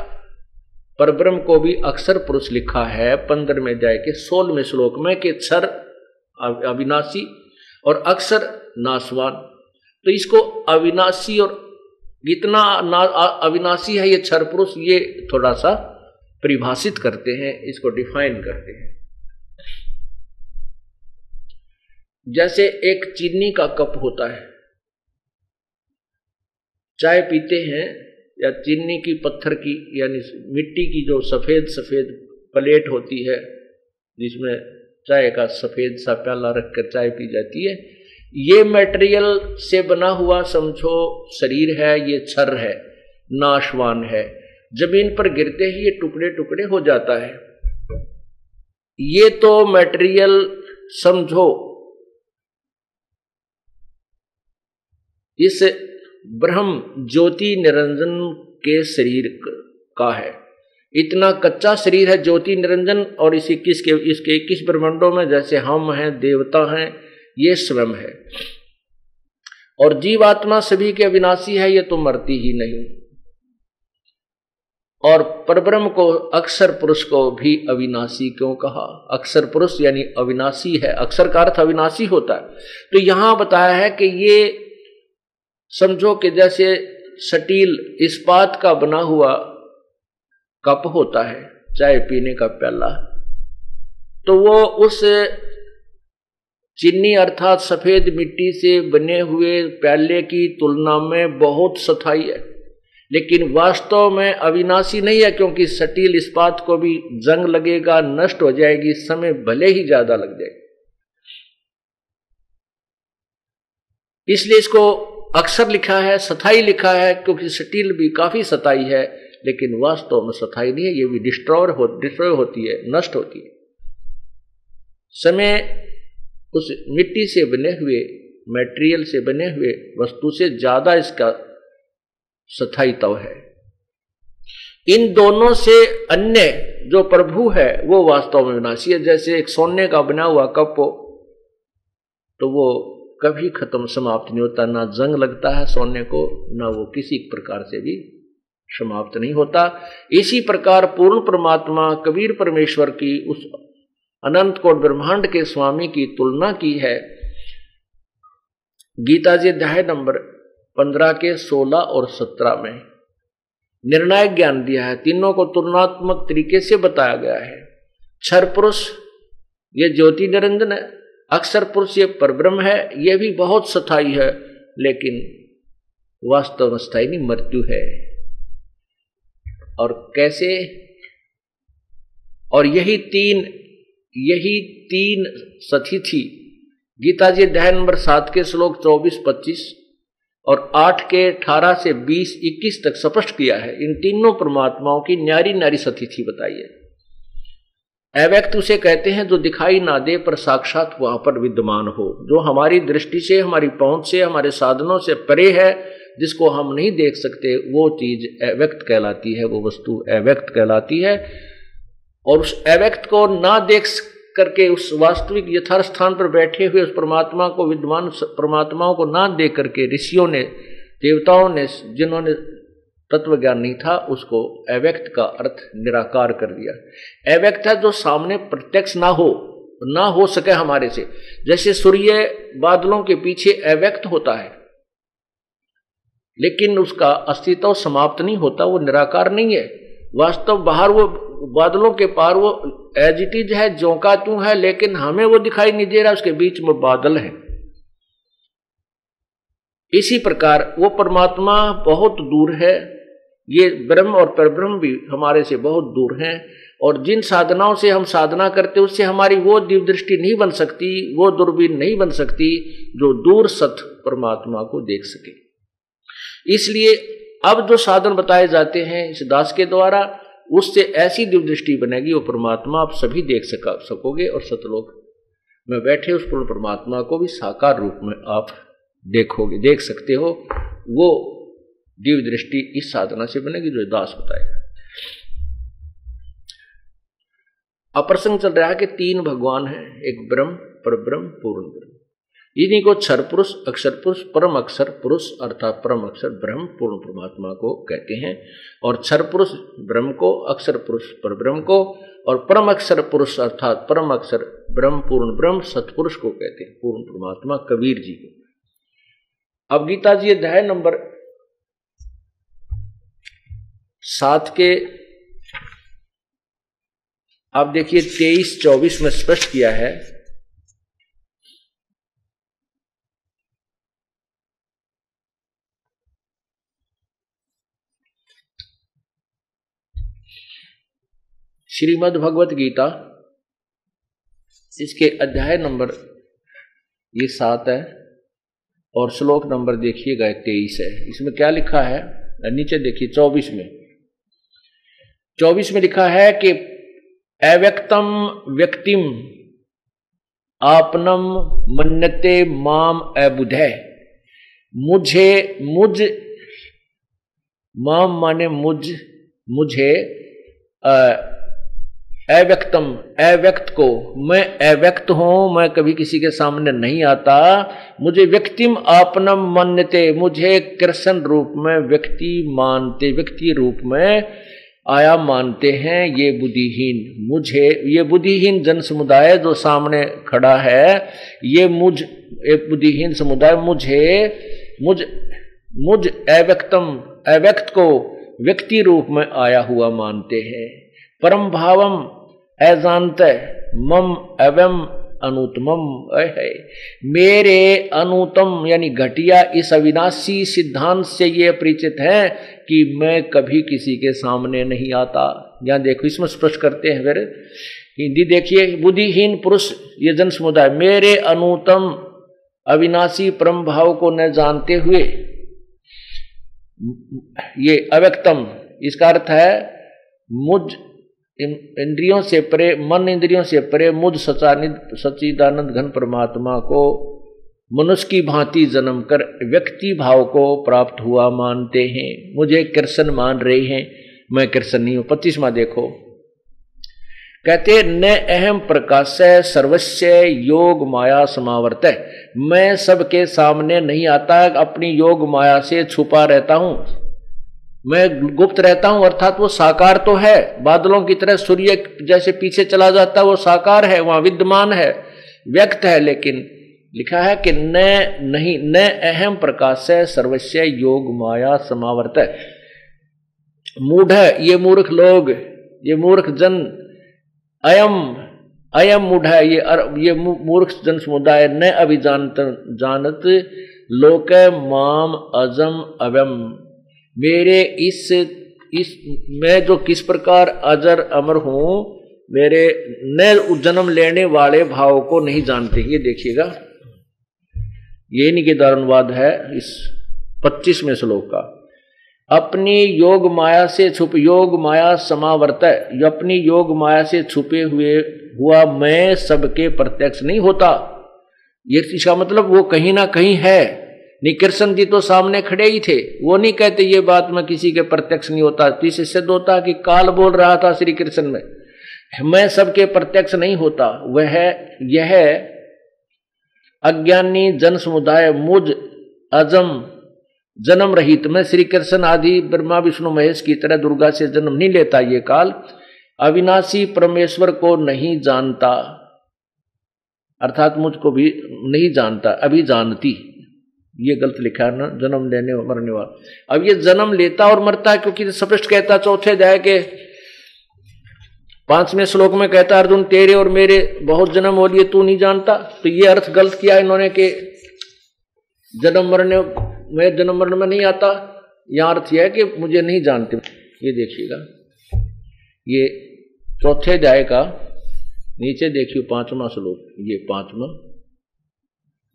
[SPEAKER 1] परब्रह्म को भी अक्सर पुरुष लिखा है पंद्रह में जाए के सोलहवें श्लोक में कि क्षर अविनाशी और अक्सर नासवान तो इसको अविनाशी और इतना अविनाशी है ये क्षर पुरुष ये थोड़ा सा परिभाषित करते हैं, इसको डिफाइन करते हैं। जैसे एक चीनी का कप होता है। चाय पीते हैं या चीनी की पत्थर की, यानी मिट्टी की जो सफ़ेद सफ़ेद प्लेट होती है, जिसमें चाय का सफ़ेद सा प्याला रखकर चाय पी जाती है, ये मटेरियल से बना हुआ समझो शरीर है, ये छर है, नाशवान है। ज़मीन पर गिरते ही ये टुकड़े टुकड़े हो जाता है। ये तो मटेरियल समझो इस ब्रह्म ज्योति निरंजन के शरीर का है। इतना कच्चा शरीर है ज्योति निरंजन और इस इक्कीस के, इसके इक्कीस ब्रह्मंडों में? जैसे हम हैं, देवता हैं, ये स्वयं है। और जीवात्मा सभी के अविनाशी है, ये तो मरती ही नहीं। और परब्रह्म को, अक्षर पुरुष को भी अविनाशी क्यों कहा? अक्षर पुरुष यानी अविनाशी है। अक्षर का अर्थ अविनाशी होता है। तो यहाँ बताया है कि ये समझो कि जैसे सटील इस्पात का बना हुआ कप होता है, चाय पीने का प्याला तो वो उस चीनी अर्थात सफ़ेद मिट्टी से बने हुए प्याले की तुलना में बहुत सथाई है। लेकिन वास्तव में अविनाशी नहीं है, क्योंकि सटील इस्पात को भी जंग लगेगा, नष्ट हो जाएगी, समय भले ही ज़्यादा लग जाएगा इसलिए इसको अक्सर लिखा है सथाई लिखा है, क्योंकि स्टील भी काफ़ी सताई है, लेकिन वास्तव में सथाई नहीं है, ये भी डिस्ट्रॉय हो डिस्ट्रॉय होती है, नष्ट होती है। समय उस मिट्टी से बने हुए मटेरियल से बने हुए वस्तु से ज़्यादा इसका सथाईतव है। इन दोनों से अन्य जो प्रभु है, वो वास्तव में विनाशी है। जैसे एक सोने का बना हुआ कप हो तो वो कभी खत्म समाप्त नहीं होता, ना जंग लगता है सोने को, ना वो किसी प्रकार से भी समाप्त नहीं होता। इसी प्रकार पूर्ण परमात्मा कबीर परमेश्वर की उस अनंत कोट ब्रह्मांड के स्वामी की तुलना की है। गीता जी अध्याय नंबर पंद्रह के सोलह और सत्रह में निर्णायक ज्ञान दिया है। तीनों को तुलनात्मक तरीके से बताया गया है। क्षर पुरुष, ये ज्योति निरंजन है। अक्षर पुरुष ये परब्रह्म है, ये भी बहुत स्थायी है, लेकिन वास्तव स्थायी नहीं, मृत्यु है। और कैसे? और यही तीन यही तीन सथी थी। गीता जी अध्याय नंबर सात के श्लोक चौबीस, पच्चीस और आठ के अठारह से बीस, इक्कीस तक स्पष्ट किया है। इन तीनों परमात्माओं की न्यारी न्यारी सती थी, बताइए। अव्यक्त उसे कहते हैं, जो दिखाई ना दे पर साक्षात वहाँ पर विद्यमान हो, जो हमारी दृष्टि से, हमारी पहुँच से, हमारे साधनों से परे है, जिसको हम नहीं देख सकते, वो चीज़ अव्यक्त कहलाती है, वो वस्तु अव्यक्त कहलाती है। और उस अव्यक्त को ना देख करके उस वास्तविक यथार्थ स्थान पर बैठे हुए उस परमात्मा को विद्वान परमात्माओं को ना देख करके ऋषियों ने, देवताओं ने, जिन्होंने तत्व ज्ञान नहीं था, उसको अव्यक्त का अर्थ निराकार कर दिया। अव्यक्त है जो सामने प्रत्यक्ष ना हो ना हो सके हमारे से। जैसे सूर्य बादलों के पीछे अव्यक्त होता है, लेकिन उसका अस्तित्व समाप्त नहीं होता, वो निराकार नहीं है। वास्तव बाहर वो बादलों के पार वो एज इट इज़ है जोका तू है, लेकिन हमें वो दिखाई नहीं दे रहा, उसके बीच में बादल है। इसी प्रकार वो परमात्मा बहुत दूर है ये ब्रह्म और परब्रह्म भी हमारे से बहुत दूर हैं और जिन साधनाओं से हम साधना करते उससे हमारी वो दिव्य दृष्टि नहीं बन सकती, वो दूरबीन नहीं बन सकती, जो दूर सत परमात्मा को देख सके। इसलिए अब जो साधन बताए जाते हैं इस दास के द्वारा, उससे ऐसी दिव्य दृष्टि बनेगी, वो परमात्मा आप सभी देख सका, सकोगे और सतलोक। में बैठे उस पूर्ण परमात्मा को भी साकार रूप में आप देखोगे, देख सकते हो, वो दिव्य दृष्टि इस साधना से बनेगी जो दास बताएगा अप्रसंग चल रहा है कि तीन भगवान हैं, एक ब्रह्म पर ब्रह्म पूर्ण ब्रह्म। इन्हीं को क्षर पुरुष, अक्षर पुरुष, परम अक्षर पुरुष अर्थात परम अक्षर ब्रह्म, पूर्ण परमात्मा को कहते हैं और क्षर पुरुष ब्रह्म को, अक्षर पुरुष पर ब्रह्म को और परम अक्षर पुरुष अर्थात परम अक्षर ब्रह्म, पूर्ण ब्रह्म, सतपुरुष को कहते हैं, पूर्ण परमात्मा कबीर जी को। अब गीता जी अध्याय नंबर सात के, आप देखिए तेईस, चौबीस में स्पष्ट किया है। श्रीमद् भगवत गीता, इसके अध्याय नंबर, ये सात है, और श्लोक नंबर देखिएगा, तेईस है। इसमें क्या लिखा है? नीचे देखिए, चौबीस में। चौबीस में लिखा है कि अव्यक्तम व्यक्तिम आपनम मन्नते माम अबुध। मुझे, मुझ, माम माने मुझ, मुझे अव्यक्तम, अव्यक्त को। मैं अव्यक्त हूँ, मैं कभी किसी के सामने नहीं आता। मुझे व्यक्तिम आपनम मान्यते, मुझे कृष्ण रूप में व्यक्ति मानते, व्यक्ति रूप में आया मानते हैं, ये बुद्धिहीन मुझे, ये बुद्धिहीन जन समुदाय जो सामने खड़ा है, ये मुझ, एक बुद्धिहीन समुदाय मुझे, मुझ मुझ अव्यक्तम, अव्यक्त को व्यक्ति रूप में आया हुआ मानते हैं। परम भावम, अजानत, मम एवं अनुतमम है। मेरे अनुतम यानी घटिया इस अविनाशी सिद्धांत से ये परिचित है कि मैं कभी किसी के सामने नहीं आता। यहाँ देखो, इसमें स्पष्ट करते हैं फिर। हिंदी देखिए, बुद्धिहीन पुरुष, ये जन समुदाय, मेरे अनुतम अविनाशी परम भाव को न जानते हुए, ये अव्यक्तम, इसका अर्थ है मुझ इंद्रियों से परे, मन इंद्रियों से परे मुझ सचानित सचिदानंद घन परमात्मा को, मनुष्य की भांति जन्म कर व्यक्ति भाव को प्राप्त हुआ मानते हैं। मुझे कृष्ण मान रहे हैं। मैं कृष्ण नहीं हूँ पच्चीसवा देखो। कहते न अहम प्रकाश सर्वस्व योग माया समावर्त मैं सबके सामने नहीं आता, अपनी योग माया से छुपा रहता हूँ। मैं गुप्त रहता हूँ अर्थात वो साकार तो है। बादलों की तरह सूर्य जैसे पीछे चला जाता है वो साकार है वहाँ विद्यमान है व्यक्त है लेकिन लिखा है कि न नहीं न अहम प्रकाश है सर्वस्व योग माया समावर्त मूढ़ ये मूर्ख लोग ये मूर्ख जन अयम अयम मूढ़ है ये अर, ये मूर्ख जन समुदाय न अभिजानत जानत लोक माम अजम अवम मेरे इस इस, मैं जो किस प्रकार अजर अमर हूँ, मेरे न जन्म लेने वाले भाव को नहीं जानते। ये देखिएगा। ये निकेदार अनुवाद है इस पच्चीसवें श्लोक का। अपनी योग माया से छुप, योग माया समावर्त अपनी योग माया से छुपे हुए, हुआ मैं सबके प्रत्यक्ष नहीं होता। ये इसका मतलब वो कहीं ना कहीं है। निकृष्ण जी तो सामने खड़े ही थे। वो नहीं कहते, ये बात में किसी के प्रत्यक्ष नहीं होता। तीसरे सिद्ध होता कि काल बोल रहा था श्री कृष्ण में। मैं सबके प्रत्यक्ष नहीं होता। वह, यह अज्ञानी जन समुदाय मुझ अजम जन्म रहित। में श्री कृष्ण आदि ब्रह्मा विष्णु महेश की तरह दुर्गा से जन्म नहीं लेता ये काल। अविनाशी परमेश्वर को नहीं जानता। अर्थात मुझको भी नहीं जानता, अभी जानती। ये गलत लिखा है, ना जन्म लेने और मरने वाला। अब ये जन्म लेता और मरता है, क्योंकि स्पष्ट कहता चौथे जाए के पाँचवें श्लोक में कहता अर्जुन, तेरे और मेरे बहुत जन्म हो लिए, तू नहीं जानता? तो ये अर्थ गलत किया इन्होंने कि जन्म मरने में जन्म मरण में नहीं आता। यह अर्थ यह है कि मुझे नहीं जानते। ये देखिएगा। ये चौथे अध्याय का नीचे देखियो पांचवा श्लोक। ये पांचवा।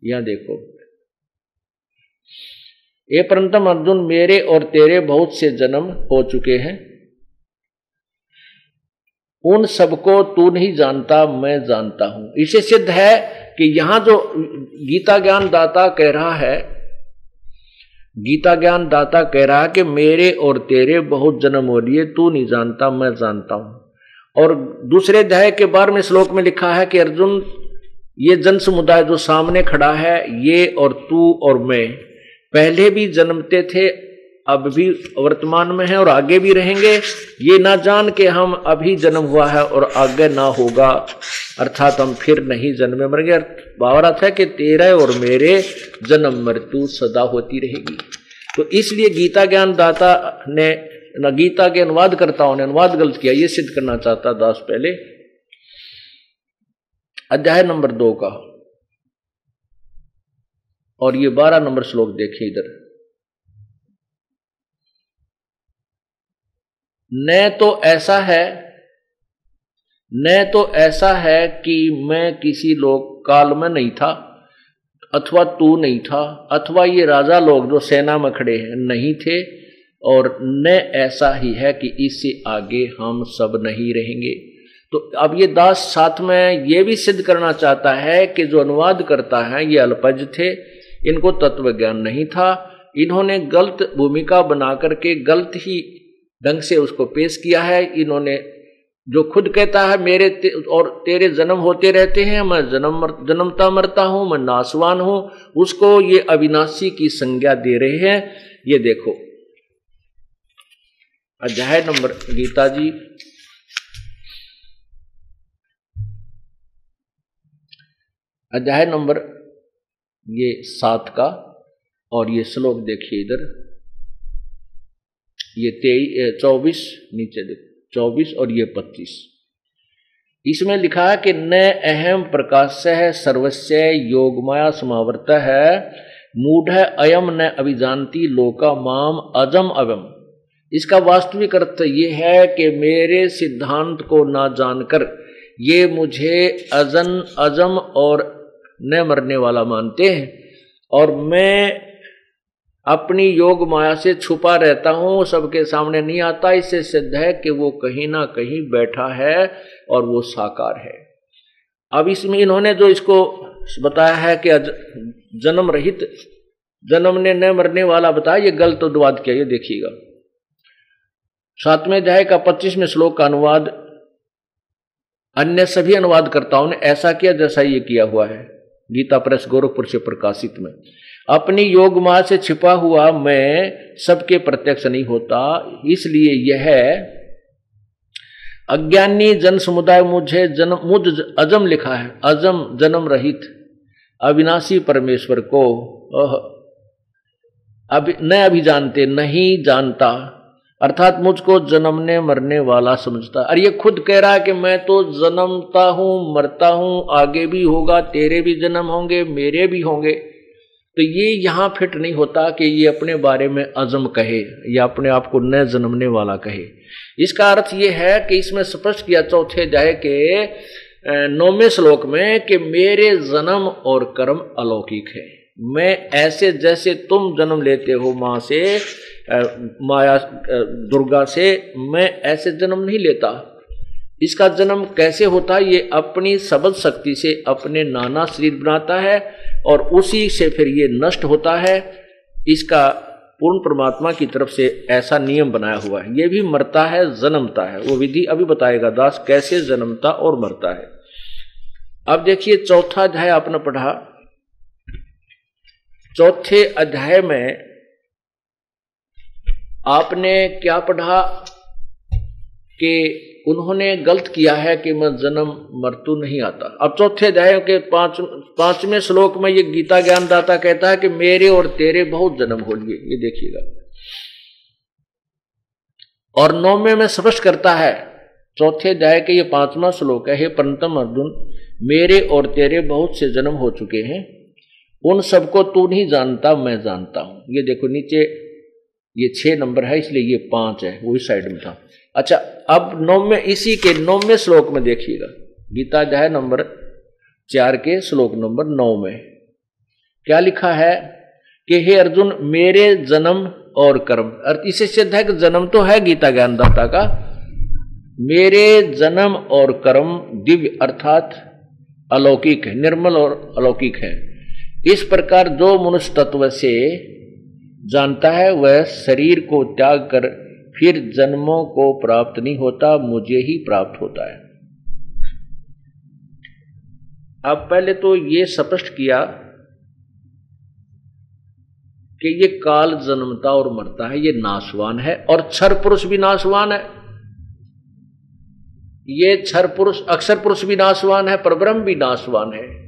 [SPEAKER 1] यहाँ देखो। ये परंतम अर्जुन मेरे और तेरे बहुत से जन्म हो चुके हैं। उन सबको तू नहीं जानता, मैं जानता हूँ। इसे सिद्ध है कि यहाँ जो गीता ज्ञान दाता कह रहा है, गीता ज्ञान दाता कह रहा है कि मेरे और तेरे बहुत जन्म हो लिए, तू नहीं जानता, मैं जानता हूँ। और दूसरे अध्याय के बारहवें श्लोक में लिखा है कि अर्जुन, ये जन समुदाय जो सामने खड़ा है, ये और तू और मैं। पहले भी जन्मते थे, अब भी वर्तमान में है और आगे भी रहेंगे। ये ना जान के हम अभी जन्म हुआ है और आगे ना होगा। अर्थात हम फिर नहीं जन्मे मरेंगे। भावार्थ है कि तेरे और मेरे जन्म मृत्यु सदा होती रहेगी। तो इसलिए गीता ज्ञान दाता ने, न, गीता के अनुवाद करताओं ने अनुवाद गलत किया, ये सिद्ध करना चाहता दास पहले। अध्याय नंबर दो का। और ये बारह नंबर श्लोक देखिए इधर। न तो ऐसा है, न तो ऐसा है कि मैं किसी लोक, काल में नहीं था, अथवा तू नहीं था, अथवा ये राजा लोग जो सेना में खड़े हैं, नहीं थे, और न ऐसा ही है कि इससे आगे हम सब नहीं रहेंगे। तो अब ये दास साथ में ये भी सिद्ध करना चाहता है कि जो अनुवाद करता है, ये अल्पज थे इनको तत्व ज्ञान नहीं था। इन्होंने गलत भूमिका बना करके गलत ही ढंग से उसको पेश किया है। इन्होंने जो खुद कहता है मेरे ते, और तेरे जन्म होते रहते हैं मैं जन्म मर, जन्मता मरता हूँ मैं नासवान हूँ उसको ये अविनाशी की संज्ञा दे रहे हैं। ये देखो। अध्याय नंबर गीता जी। अध्याय नंबर ये सात का, और ये श्लोक देखिए इधर। ये तेईस चौबीस, नीचे देखो, चौबीस और ये पच्चीस। इसमें लिखा है कि न अहम प्रकाश है सर्वस्व योगमाया समावर्त है मूढ़ अयम न अभिजानती लोका माम अजम अवम। इसका वास्तविक अर्थ ये है कि मेरे सिद्धांत को ना जानकर ये मुझे अजन, अजम और न मरने वाला मानते हैं। और मैं अपनी योग माया से छुपा रहता हूँ, सबके सामने नहीं आता। इससे सिद्ध है कि वो कहीं ना कहीं बैठा है और वो साकार है। अब इसमें इन्होंने जो इसको बताया है कि जन्म रहित, जन्म ने न मरने वाला बताया, ये गलत अनुवाद किया, ये देखिएगा। सातवें अध्याय का पच्चीसवें श्लोक का अनुवाद अन्य सभी अनुवादकर्ताओं ने ऐसा किया जैसा ये किया हुआ है। गीता प्रेस गोरखपुर से प्रकाशित में, अपनी योग माँ से छिपा हुआ मैं सबके प्रत्यक्ष नहीं होता, इसलिए यह अज्ञानी जन समुदाय मुझे जन्म मुझ अजम लिखा है, अजम जन्म रहित, अविनाशी परमेश्वर को अभी, न अभी जानते नहीं जानता अर्थात मुझको जन्मने मरने वाला समझता। और ये खुद कह रहा है कि मैं तो जन्मता हूँ, मरता हूँ, आगे भी होगा, तेरे भी जन्म होंगे, मेरे भी होंगे। तो ये यहाँ फिट नहीं होता कि ये अपने बारे में अजम कहे या अपने आप को न जन्मने वाला कहे। इसका अर्थ ये है कि इसमें स्पष्ट किया चौथे जाए के नौवे श्लोक में कि मेरे जन्म और कर्म अलौकिक है। मैं ऐसे जैसे तुम जन्म लेते हो माँ से माया दुर्गा से, मैं ऐसे जन्म नहीं लेता। इसका जन्म कैसे होता? है ये अपनी सबल शक्ति से अपने नाना शरीर बनाता है और उसी से फिर ये नष्ट होता है। इसका पूर्ण परमात्मा की तरफ़ से ऐसा नियम बनाया हुआ है। ये भी मरता है, जन्मता है। वो विधि अभी बताएगा, दास कैसे जन्मता और मरता है। अब देखिए, चौथा अध्याय आपने पढ़ा। चौथे अध्याय में आपने क्या पढ़ा कि उन्होंने गलत किया है कि मैं जन्म मृत्यु नहीं आता। अब चौथे अध्याय के पाँच, पाँचवें श्लोक में ये गीता ज्ञानदाता कहता है कि मेरे और तेरे बहुत जन्म हो लिए। ये देखिएगा। और नौवे में स्पष्ट करता है, चौथे अध्याय के ये पांचवा श्लोक है, हे पंतम अर्जुन, मेरे और तेरे बहुत से जन्म हो चुके हैं। उन सबको तू नहीं जानता, मैं जानता हूँ। ये देखो नीचे, ये छह नंबर है, इसलिए ये पाँच है वही साइड में था। अच्छा अब नौवे, इसी के नौवे श्लोक में देखिएगा। गीता जो है नंबर चार के श्लोक नंबर नौ में क्या लिखा है? कि हे अर्जुन, मेरे जन्म और कर्म। अर्थ इसे सिद्ध है कि जन्म तो है गीता ज्ञानदाता का। मेरे जन्म और कर्म दिव्य अर्थात अलौकिक है, निर्मल और अलौकिक है। इस प्रकार जो मनुष्य तत्व से जानता है, वह शरीर को त्याग कर फिर जन्मों को प्राप्त नहीं होता, मुझे ही प्राप्त होता है। अब पहले तो ये स्पष्ट किया कि ये काल जन्मता और मरता है, ये नाशवान है, और क्षर पुरुष भी नाशवान है। ये क्षर पुरुष, अक्षर पुरुष भी नाशवान है, परब्रह्म भी नाशवान है।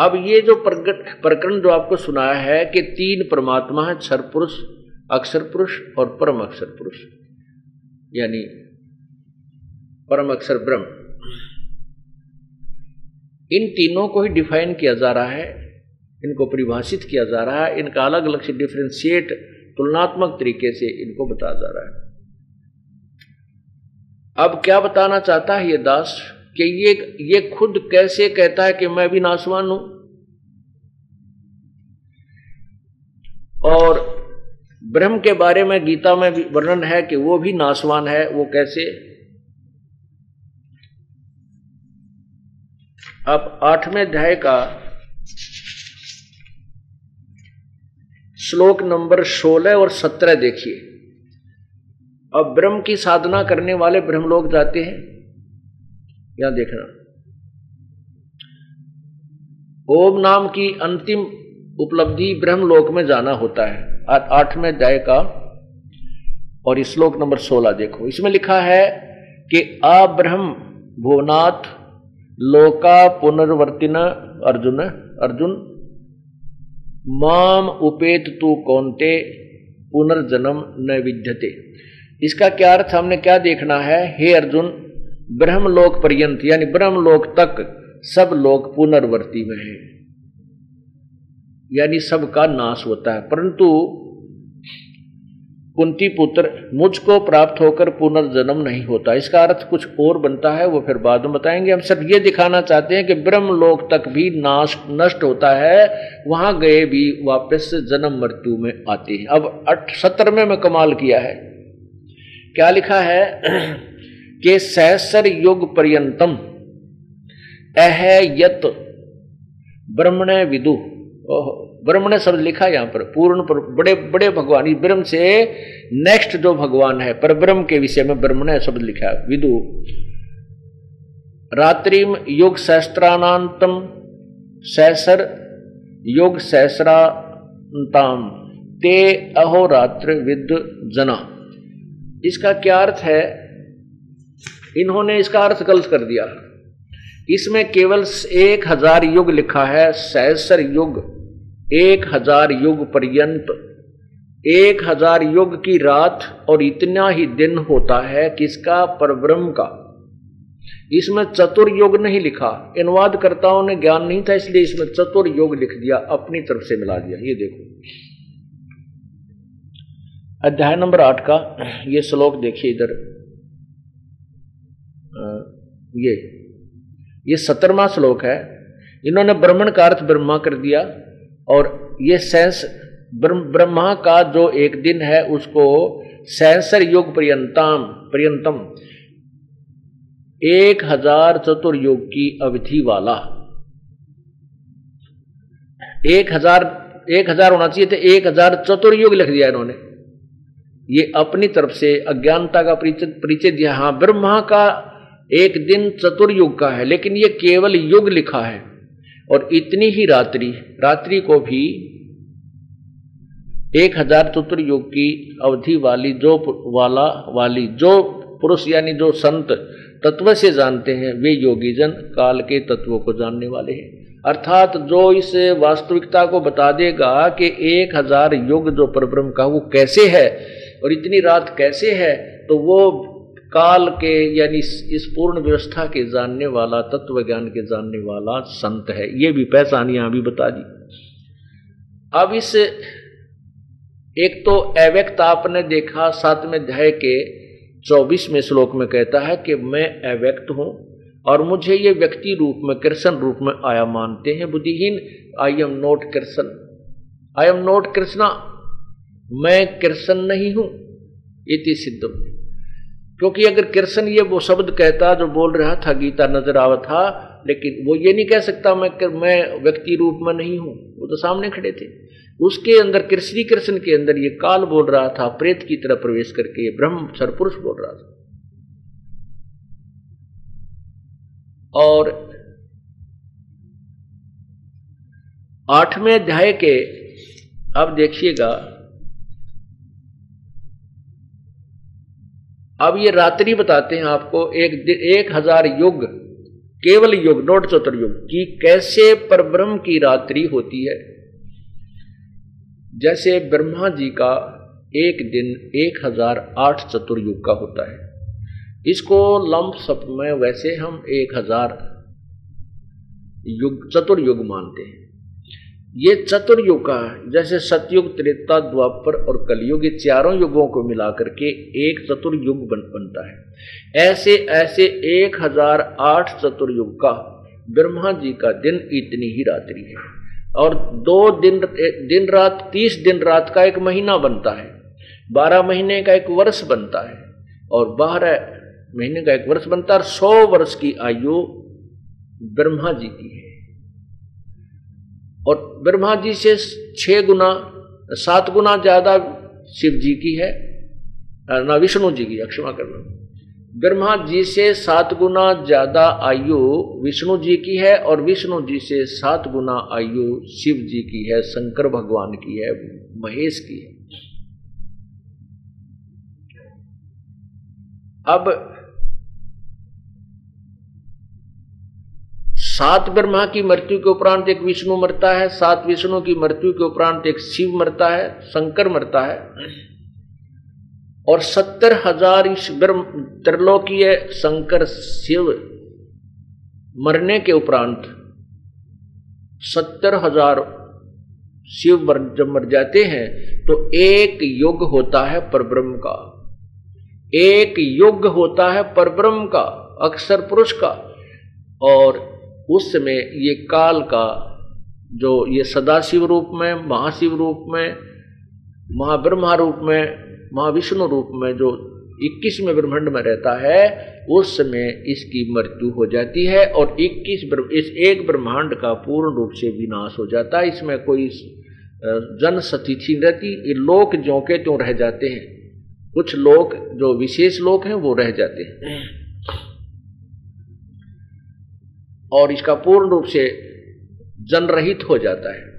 [SPEAKER 1] अब ये जो प्रकरण जो आपको सुनाया है कि तीन परमात्मा है क्षर पुरुष, अक्षर पुरुष और परम अक्षर पुरुष। यानी परम अक्षर ब्रह्म। इन तीनों को ही डिफाइन किया जा रहा है, इनको परिभाषित किया जा रहा है, इनका अलग अलग से डिफ्रेंशिएट तुलनात्मक तरीके से इनको बताया जा रहा है। अब क्या बताना चाहता है ये दास? कि ये ये खुद कैसे कहता है कि मैं भी नासवान हूँ? और ब्रह्म के बारे में गीता में भी वर्णन है कि वो भी नासवान है, वो कैसे? अब आठवें अध्याय का श्लोक नंबर सोलह और सत्रह देखिए। अब ब्रह्म की साधना करने वाले ब्रह्म लोग जाते हैं। यहाँ देखना। ओम नाम की अंतिम उपलब्धि ब्रह्म लोक में जाना होता है। आठवें अध्याय का और श्लोक नंबर सोलह देखो। इसमें लिखा है कि अब्रह्म भुवनाथ लोका पुनर्वर्तिन अर्जुन अर्जुन, माम उपेत तू कौनते, पुनर्जन्म न विद्यते। इसका क्या अर्थ? हमने क्या देखना है? हे अर्जुन ब्रह्मलोक पर्यंत यानी ब्रह्मलोक तक सब लोग पुनर्वर्ती में है। यानी सबका नाश होता है। परंतु कुंती पुत्र, मुझको प्राप्त होकर पुनर्जन्म नहीं होता। इसका अर्थ कुछ और बनता है, वो फिर बाद में बताएँगे। हम सब ये दिखाना चाहते हैं कि ब्रह्म लोक तक भी नाश, नष्ट होता है। वहाँ गए भी वापस जन्म मृत्यु में आते हैं। अब अठ सत्तर में कमाल किया है। क्या लिखा है? कि सहसर युग पर्यंतम। अह यत ब्रह्मण विदु। ब्रह्मण शब्द लिखा यहाँ पर, पूर्ण पर, बड़े बड़े भगवान ब्रह्म से नेक्स्ट जो भगवान है, पर ब्रह्म के विषय में ब्रह्मण शब्द लिखा विदु। रात्रि युग सहस्त्रानांतम, सहसर योग सहस्रांताम, ते अहोरात्र विद जना। इसका क्या अर्थ है? इन्होंने इसका अर्थ गलत कर दिया। इसमें केवल एक हज़ार युग लिखा है, सहसर युग, एक हज़ार युग पर्यंत। एक हज़ार युग की रात और इतना ही दिन होता है किसका? परब्रह्म का। इसमें चतुर्युग नहीं लिखा। अनुवादकर्ताओं ने ज्ञान नहीं था, इसलिए इसमें चतुर्युग लिख दिया, अपनी तरफ़ से मिला दिया। ये देखो। अध्याय नंबर आठ का, ये श्लोक देखिए इधर। ये ये सत्तरवा श्लोक है। इन्होंने ब्राह्मण का अर्थ ब्रह्मा कर दिया और ये सेंस, ब्रह्मा का जो एक दिन है उसको सेंसर युग पर्यंतम पर्यंतम, एक हज़ार चतुर्युग की अवधि वाला। एक हज़ार एक हज़ार होना चाहिए थे एक हज़ार चतुर्युग लिख दिया इन्होंने। ये अपनी तरफ़ से अज्ञानता का परिचय दिया हाँ ब्रह्मा का एक दिन चतुर्युग का है, लेकिन ये केवल युग लिखा है। और इतनी ही रात्रि रात्रि को भी एक हज़ार चतुर्युग की अवधि वाली जो वाला, वाली जो पुरुष यानी जो संत तत्व से जानते हैं, वे योगी जन काल के तत्वों को जानने वाले हैं। अर्थात जो इस वास्तविकता को बता देगा कि एक हज़ार युग जो परब्रह्म का, वो कैसे है? और इतनी रात कैसे है? तो वो काल के, यानी इस पूर्ण व्यवस्था के जानने वाला तत्व ज्ञान के जानने वाला संत है। ये भी पहचान यहाँ भी बता दी। अब इस, एक तो अव्यक्त आपने देखा सातवें अध्याय के चौबीसवें श्लोक में कहता है कि मैं अव्यक्त हूँ और मुझे ये व्यक्ति रूप में, कृष्ण रूप में आया मानते हैं। बुद्धिहीन I am not Krishna I am not Krishna मैं कृष्ण नहीं हूँ। इति सिद्ध क्योंकि अगर कृष्ण ये वो शब्द कहता जो बोल रहा था, गीता नज़र आवा था, लेकिन वो ये नहीं कह सकता मैं मैं व्यक्ति रूप में नहीं हूँ। वो तो सामने खड़े थे। उसके अंदर कृष्ण कृष्ण के अंदर ये काल बोल रहा था, प्रेत की तरह प्रवेश करके ये ब्रह्म सरपुरुष बोल रहा था। और आठवें अध्याय के अब देखिएगा अब ये रात्रि बताते हैं आपको, एक एक हज़ार युग, केवल युग, नोट चतुर्युग की कैसे परब्रह्म की रात्रि होती है। जैसे ब्रह्मा जी का एक दिन एक हज़ार आठ चतुर्युग का होता है। इसको लंब सप में वैसे हम एक हज़ार युग चतुर्युग मानते हैं। ये चतुर्युग का जैसे सतयुग, त्रेता, द्वापर और कलयुग, ये चारों युगों को मिलाकर के एक चतुर्युग बन, बनता है। ऐसे ऐसे एक हज़ार आठ चतुर्युग का ब्रह्मा जी का दिन इतनी ही रात्रि है। और दो दिन दिन रात, तीस दिन रात का एक महीना बनता है। बारह महीने का एक वर्ष बनता है। और बारह महीने का एक वर्ष बनता है। और सौ वर्ष की आयु ब्रह्मा जी की है। और ब्रह्मा जी से छह गुना, सात गुना ज़्यादा शिव जी की है, ना विष्णु जी की क्षमा करना। ब्रह्मा जी से सात गुना ज़्यादा आयु विष्णु जी की है और विष्णु जी से सात गुना आयु शिव जी की है, शंकर भगवान की है, महेश की है। अब सात ब्रह्मा की मृत्यु के उपरांत एक विष्णु मरता है, सात विष्णु की मृत्यु के उपरांत एक शिव मरता है, शंकर मरता है। और सत्तर हज़ार इस ब्रह्म, त्रिलोकीय शंकर शिव मरने के उपरांत सत्तर हज़ार शिव जब मर जाते हैं तो एक युग होता है परब्रह्म का। एक युग होता है परब्रह्म का, अक्षर पुरुष का। और उस समय ये काल का जो ये सदाशिव रूप में, महाशिव रूप में, महाब्रह्मा रूप में, महाविष्णु रूप में जो इक्कीसवें ब्रह्मांड में रहता है, उस समय इसकी मृत्यु हो जाती है और इक्कीस इस एक ब्रह्मांड का पूर्ण रूप से विनाश हो जाता है। इसमें कोई जन सतिथि रहती। ये लोक जो के त्यों रह जाते हैं। कुछ लोग जो विशेष लोग हैं, वो रह जाते हैं। और इसका पूर्ण रूप से जनरहित हो जाता है।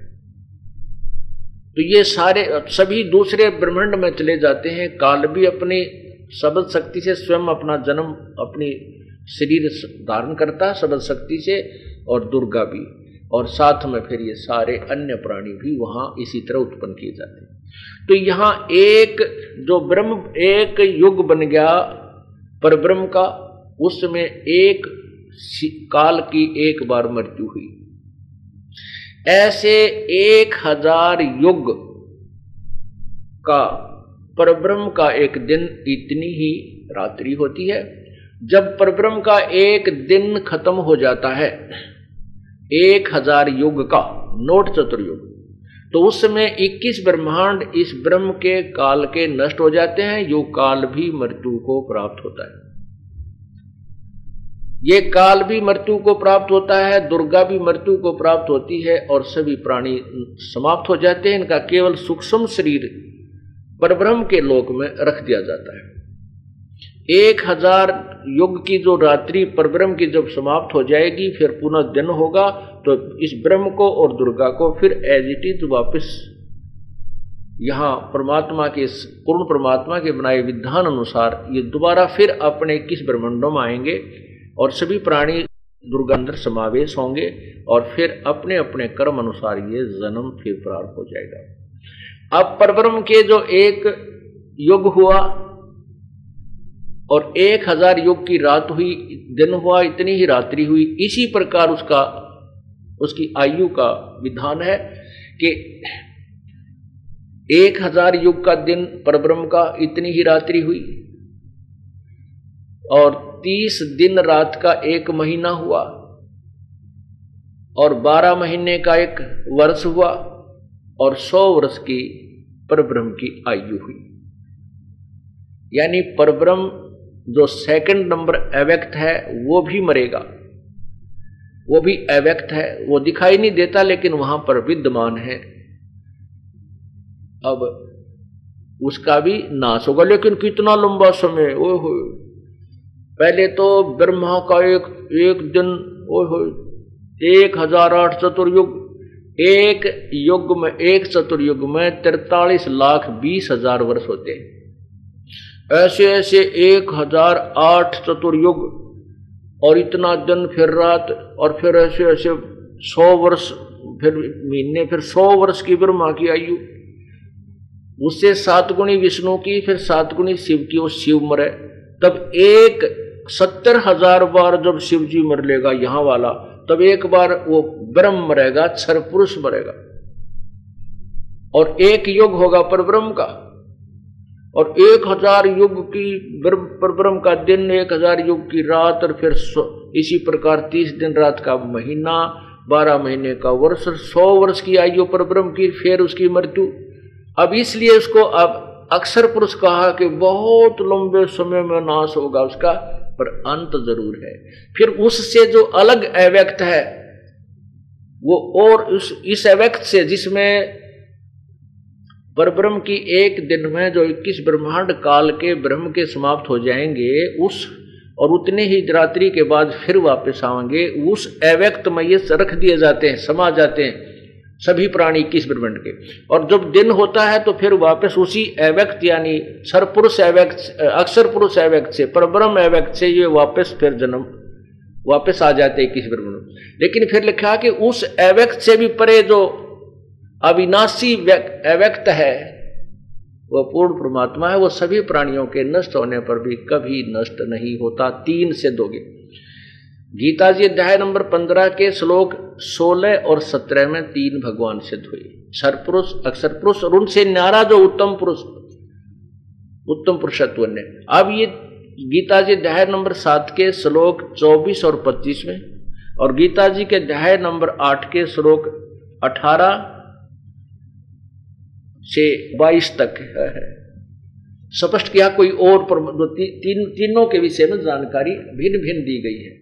[SPEAKER 1] तो ये सारे, सभी दूसरे ब्रह्मांड में चले जाते हैं। काल भी अपनी सबल शक्ति से स्वयं अपना जन्म, अपनी शरीर धारण करता है सबल शक्ति से, और दुर्गा भी। और साथ में फिर ये सारे अन्य प्राणी भी वहाँ इसी तरह उत्पन्न किए जाते हैं। तो यहाँ एक जो ब्रह्म, एक युग बन गया पर ब्रह्म का, उसमें एक काल की एक बार मृत्यु हुई। ऐसे एक हज़ार युग का, परब्रह्म का एक दिन इतनी ही रात्रि होती है, जब परब्रह्म का एक दिन खत्म हो जाता है, एक हज़ार युग का, नोट चतुर्युग। तो उस समय 21 ब्रह्मांड इस ब्रह्म के काल के नष्ट हो जाते हैं, यो काल भी मृत्यु को प्राप्त होता है। ये काल भी मृत्यु को प्राप्त होता है, दुर्गा भी मृत्यु को प्राप्त होती है और सभी प्राणी समाप्त हो जाते हैं। इनका केवल सूक्ष्म शरीर परब्रह्म के लोक में रख दिया जाता है। एक हज़ार युग की जो रात्रि परब्रह्म की जब समाप्त हो जाएगी, फिर पुनः दिन होगा तो इस ब्रह्म को और दुर्गा को फिर एज इट इज़ वापिस यहाँ परमात्मा के पूर्ण परमात्मा के बनाए विधान अनुसार ये दोबारा फिर अपने किस ब्रह्मंडों में आएँगे और सभी प्राणी दुर्गांधर समावेश होंगे और फिर अपने अपने कर्म अनुसार ये जन्म फिर प्रारंभ हो जाएगा। अब परब्रह्म के जो एक युग हुआ और एक हज़ार युग की रात हुई, दिन हुआ, इतनी ही रात्रि हुई, इसी प्रकार उसका, उसकी आयु का विधान है कि एक हज़ार युग का दिन परब्रह्म का इतनी ही रात्रि हुई। और तीस दिन रात का एक महीना हुआ और बारह महीने का एक वर्ष हुआ और सौ वर्ष की परब्रह्म की आयु हुई। यानी परब्रह्म जो सेकंड नंबर अव्यक्त है, वो भी मरेगा। वो भी अव्यक्त है, वो दिखाई नहीं देता, लेकिन वहाँ पर विद्यमान है। अब उसका भी नाश होगा। लेकिन कितना लंबा समय ओ हो पहले तो ब्रह्मा का एक एक दिन ओ हो एक हज़ार आठ चतुर्युग, एक युग में, एक चतुर्युग में तिरतालीस लाख बीस हज़ार वर्ष होते हैं। ऐसे ऐसे एक हज़ार आठ चतुर्युग, और इतना दिन फिर रात, और फिर ऐसे ऐसे सौ वर्ष, फिर महीने, फिर सौ वर्ष की ब्रह्मा की आयु। उससे सात गुणी विष्णु की, फिर सात गुणी शिव की वो शिव मरे। तब एक सत्तर हज़ार बार जब शिव जी मर लेगा यहाँ वाला, तब एक बार वो ब्रह्म मरेगा क्षर पुरुष मरेगा। और एक युग होगा पर ब्रह्म का। और एक हज़ार युग की ब्रह्म का दिन, एक हज़ार युग की रात, और फिर इसी प्रकार तीस दिन रात का महीना, बारह महीने का वर्ष, और सौ वर्ष की आयु पर की, फिर उसकी मृत्यु। अब इसलिए उसको अब अक्सर पुरुष कहा कि बहुत लंबे समय में नाश होगा उसका। पर अंत ज़रूर है। फिर उससे जो अलग अव्यक्त है, वो और उस, इस अव्यक्त से जिसमें पर ब्रह्म की एक दिन में जो 21 ब्रह्मांड काल के ब्रह्म के समाप्त हो जाएँगे, उस और उतने ही रात्रि के बाद फिर वापस आएँगे, उस अव्यक्त में ये रख दिए जाते हैं, समा जाते हैं। सभी प्राणी इक्कीस ब्रह्मांड के। और जब दिन होता है तो फिर वापस उसी अव्यक्त, यानी सर पुरुष अव्यक्त अक्षर पुरुष अव्यक्त से, परब्रह्म अव्यक्त से ये वापस फिर जन्म, वापस आ जाते इक्कीस ब्रह्मांड लेकिन फिर लिखा कि उस अव्यक्त से भी परे जो अविनाशी अव्यक्त है, वह पूर्ण परमात्मा है, वो सभी प्राणियों के नष्ट होने पर भी कभी नष्ट नहीं होता, तीन से दोगे। गीता जी अध्याय नंबर पंद्रह के श्लोक सोलह और सत्रह में तीन भगवान सिद्ध हुए। सरपुरुष अक्षर पुरुष और उनसे न्यारा जो उत्तम पुरुष उत्तम पुरुषत्व ने। अब ये गीता जी अध्याय नंबर सात के श्लोक चौबीस और पच्चीस में और गीता जी के अध्याय नंबर आठ के श्लोक अठारह से बाईस तक है। स्पष्ट किया कोई और पर ती, तीन तीनों के विषय में जानकारी भिन्न भिन्न दी गई है।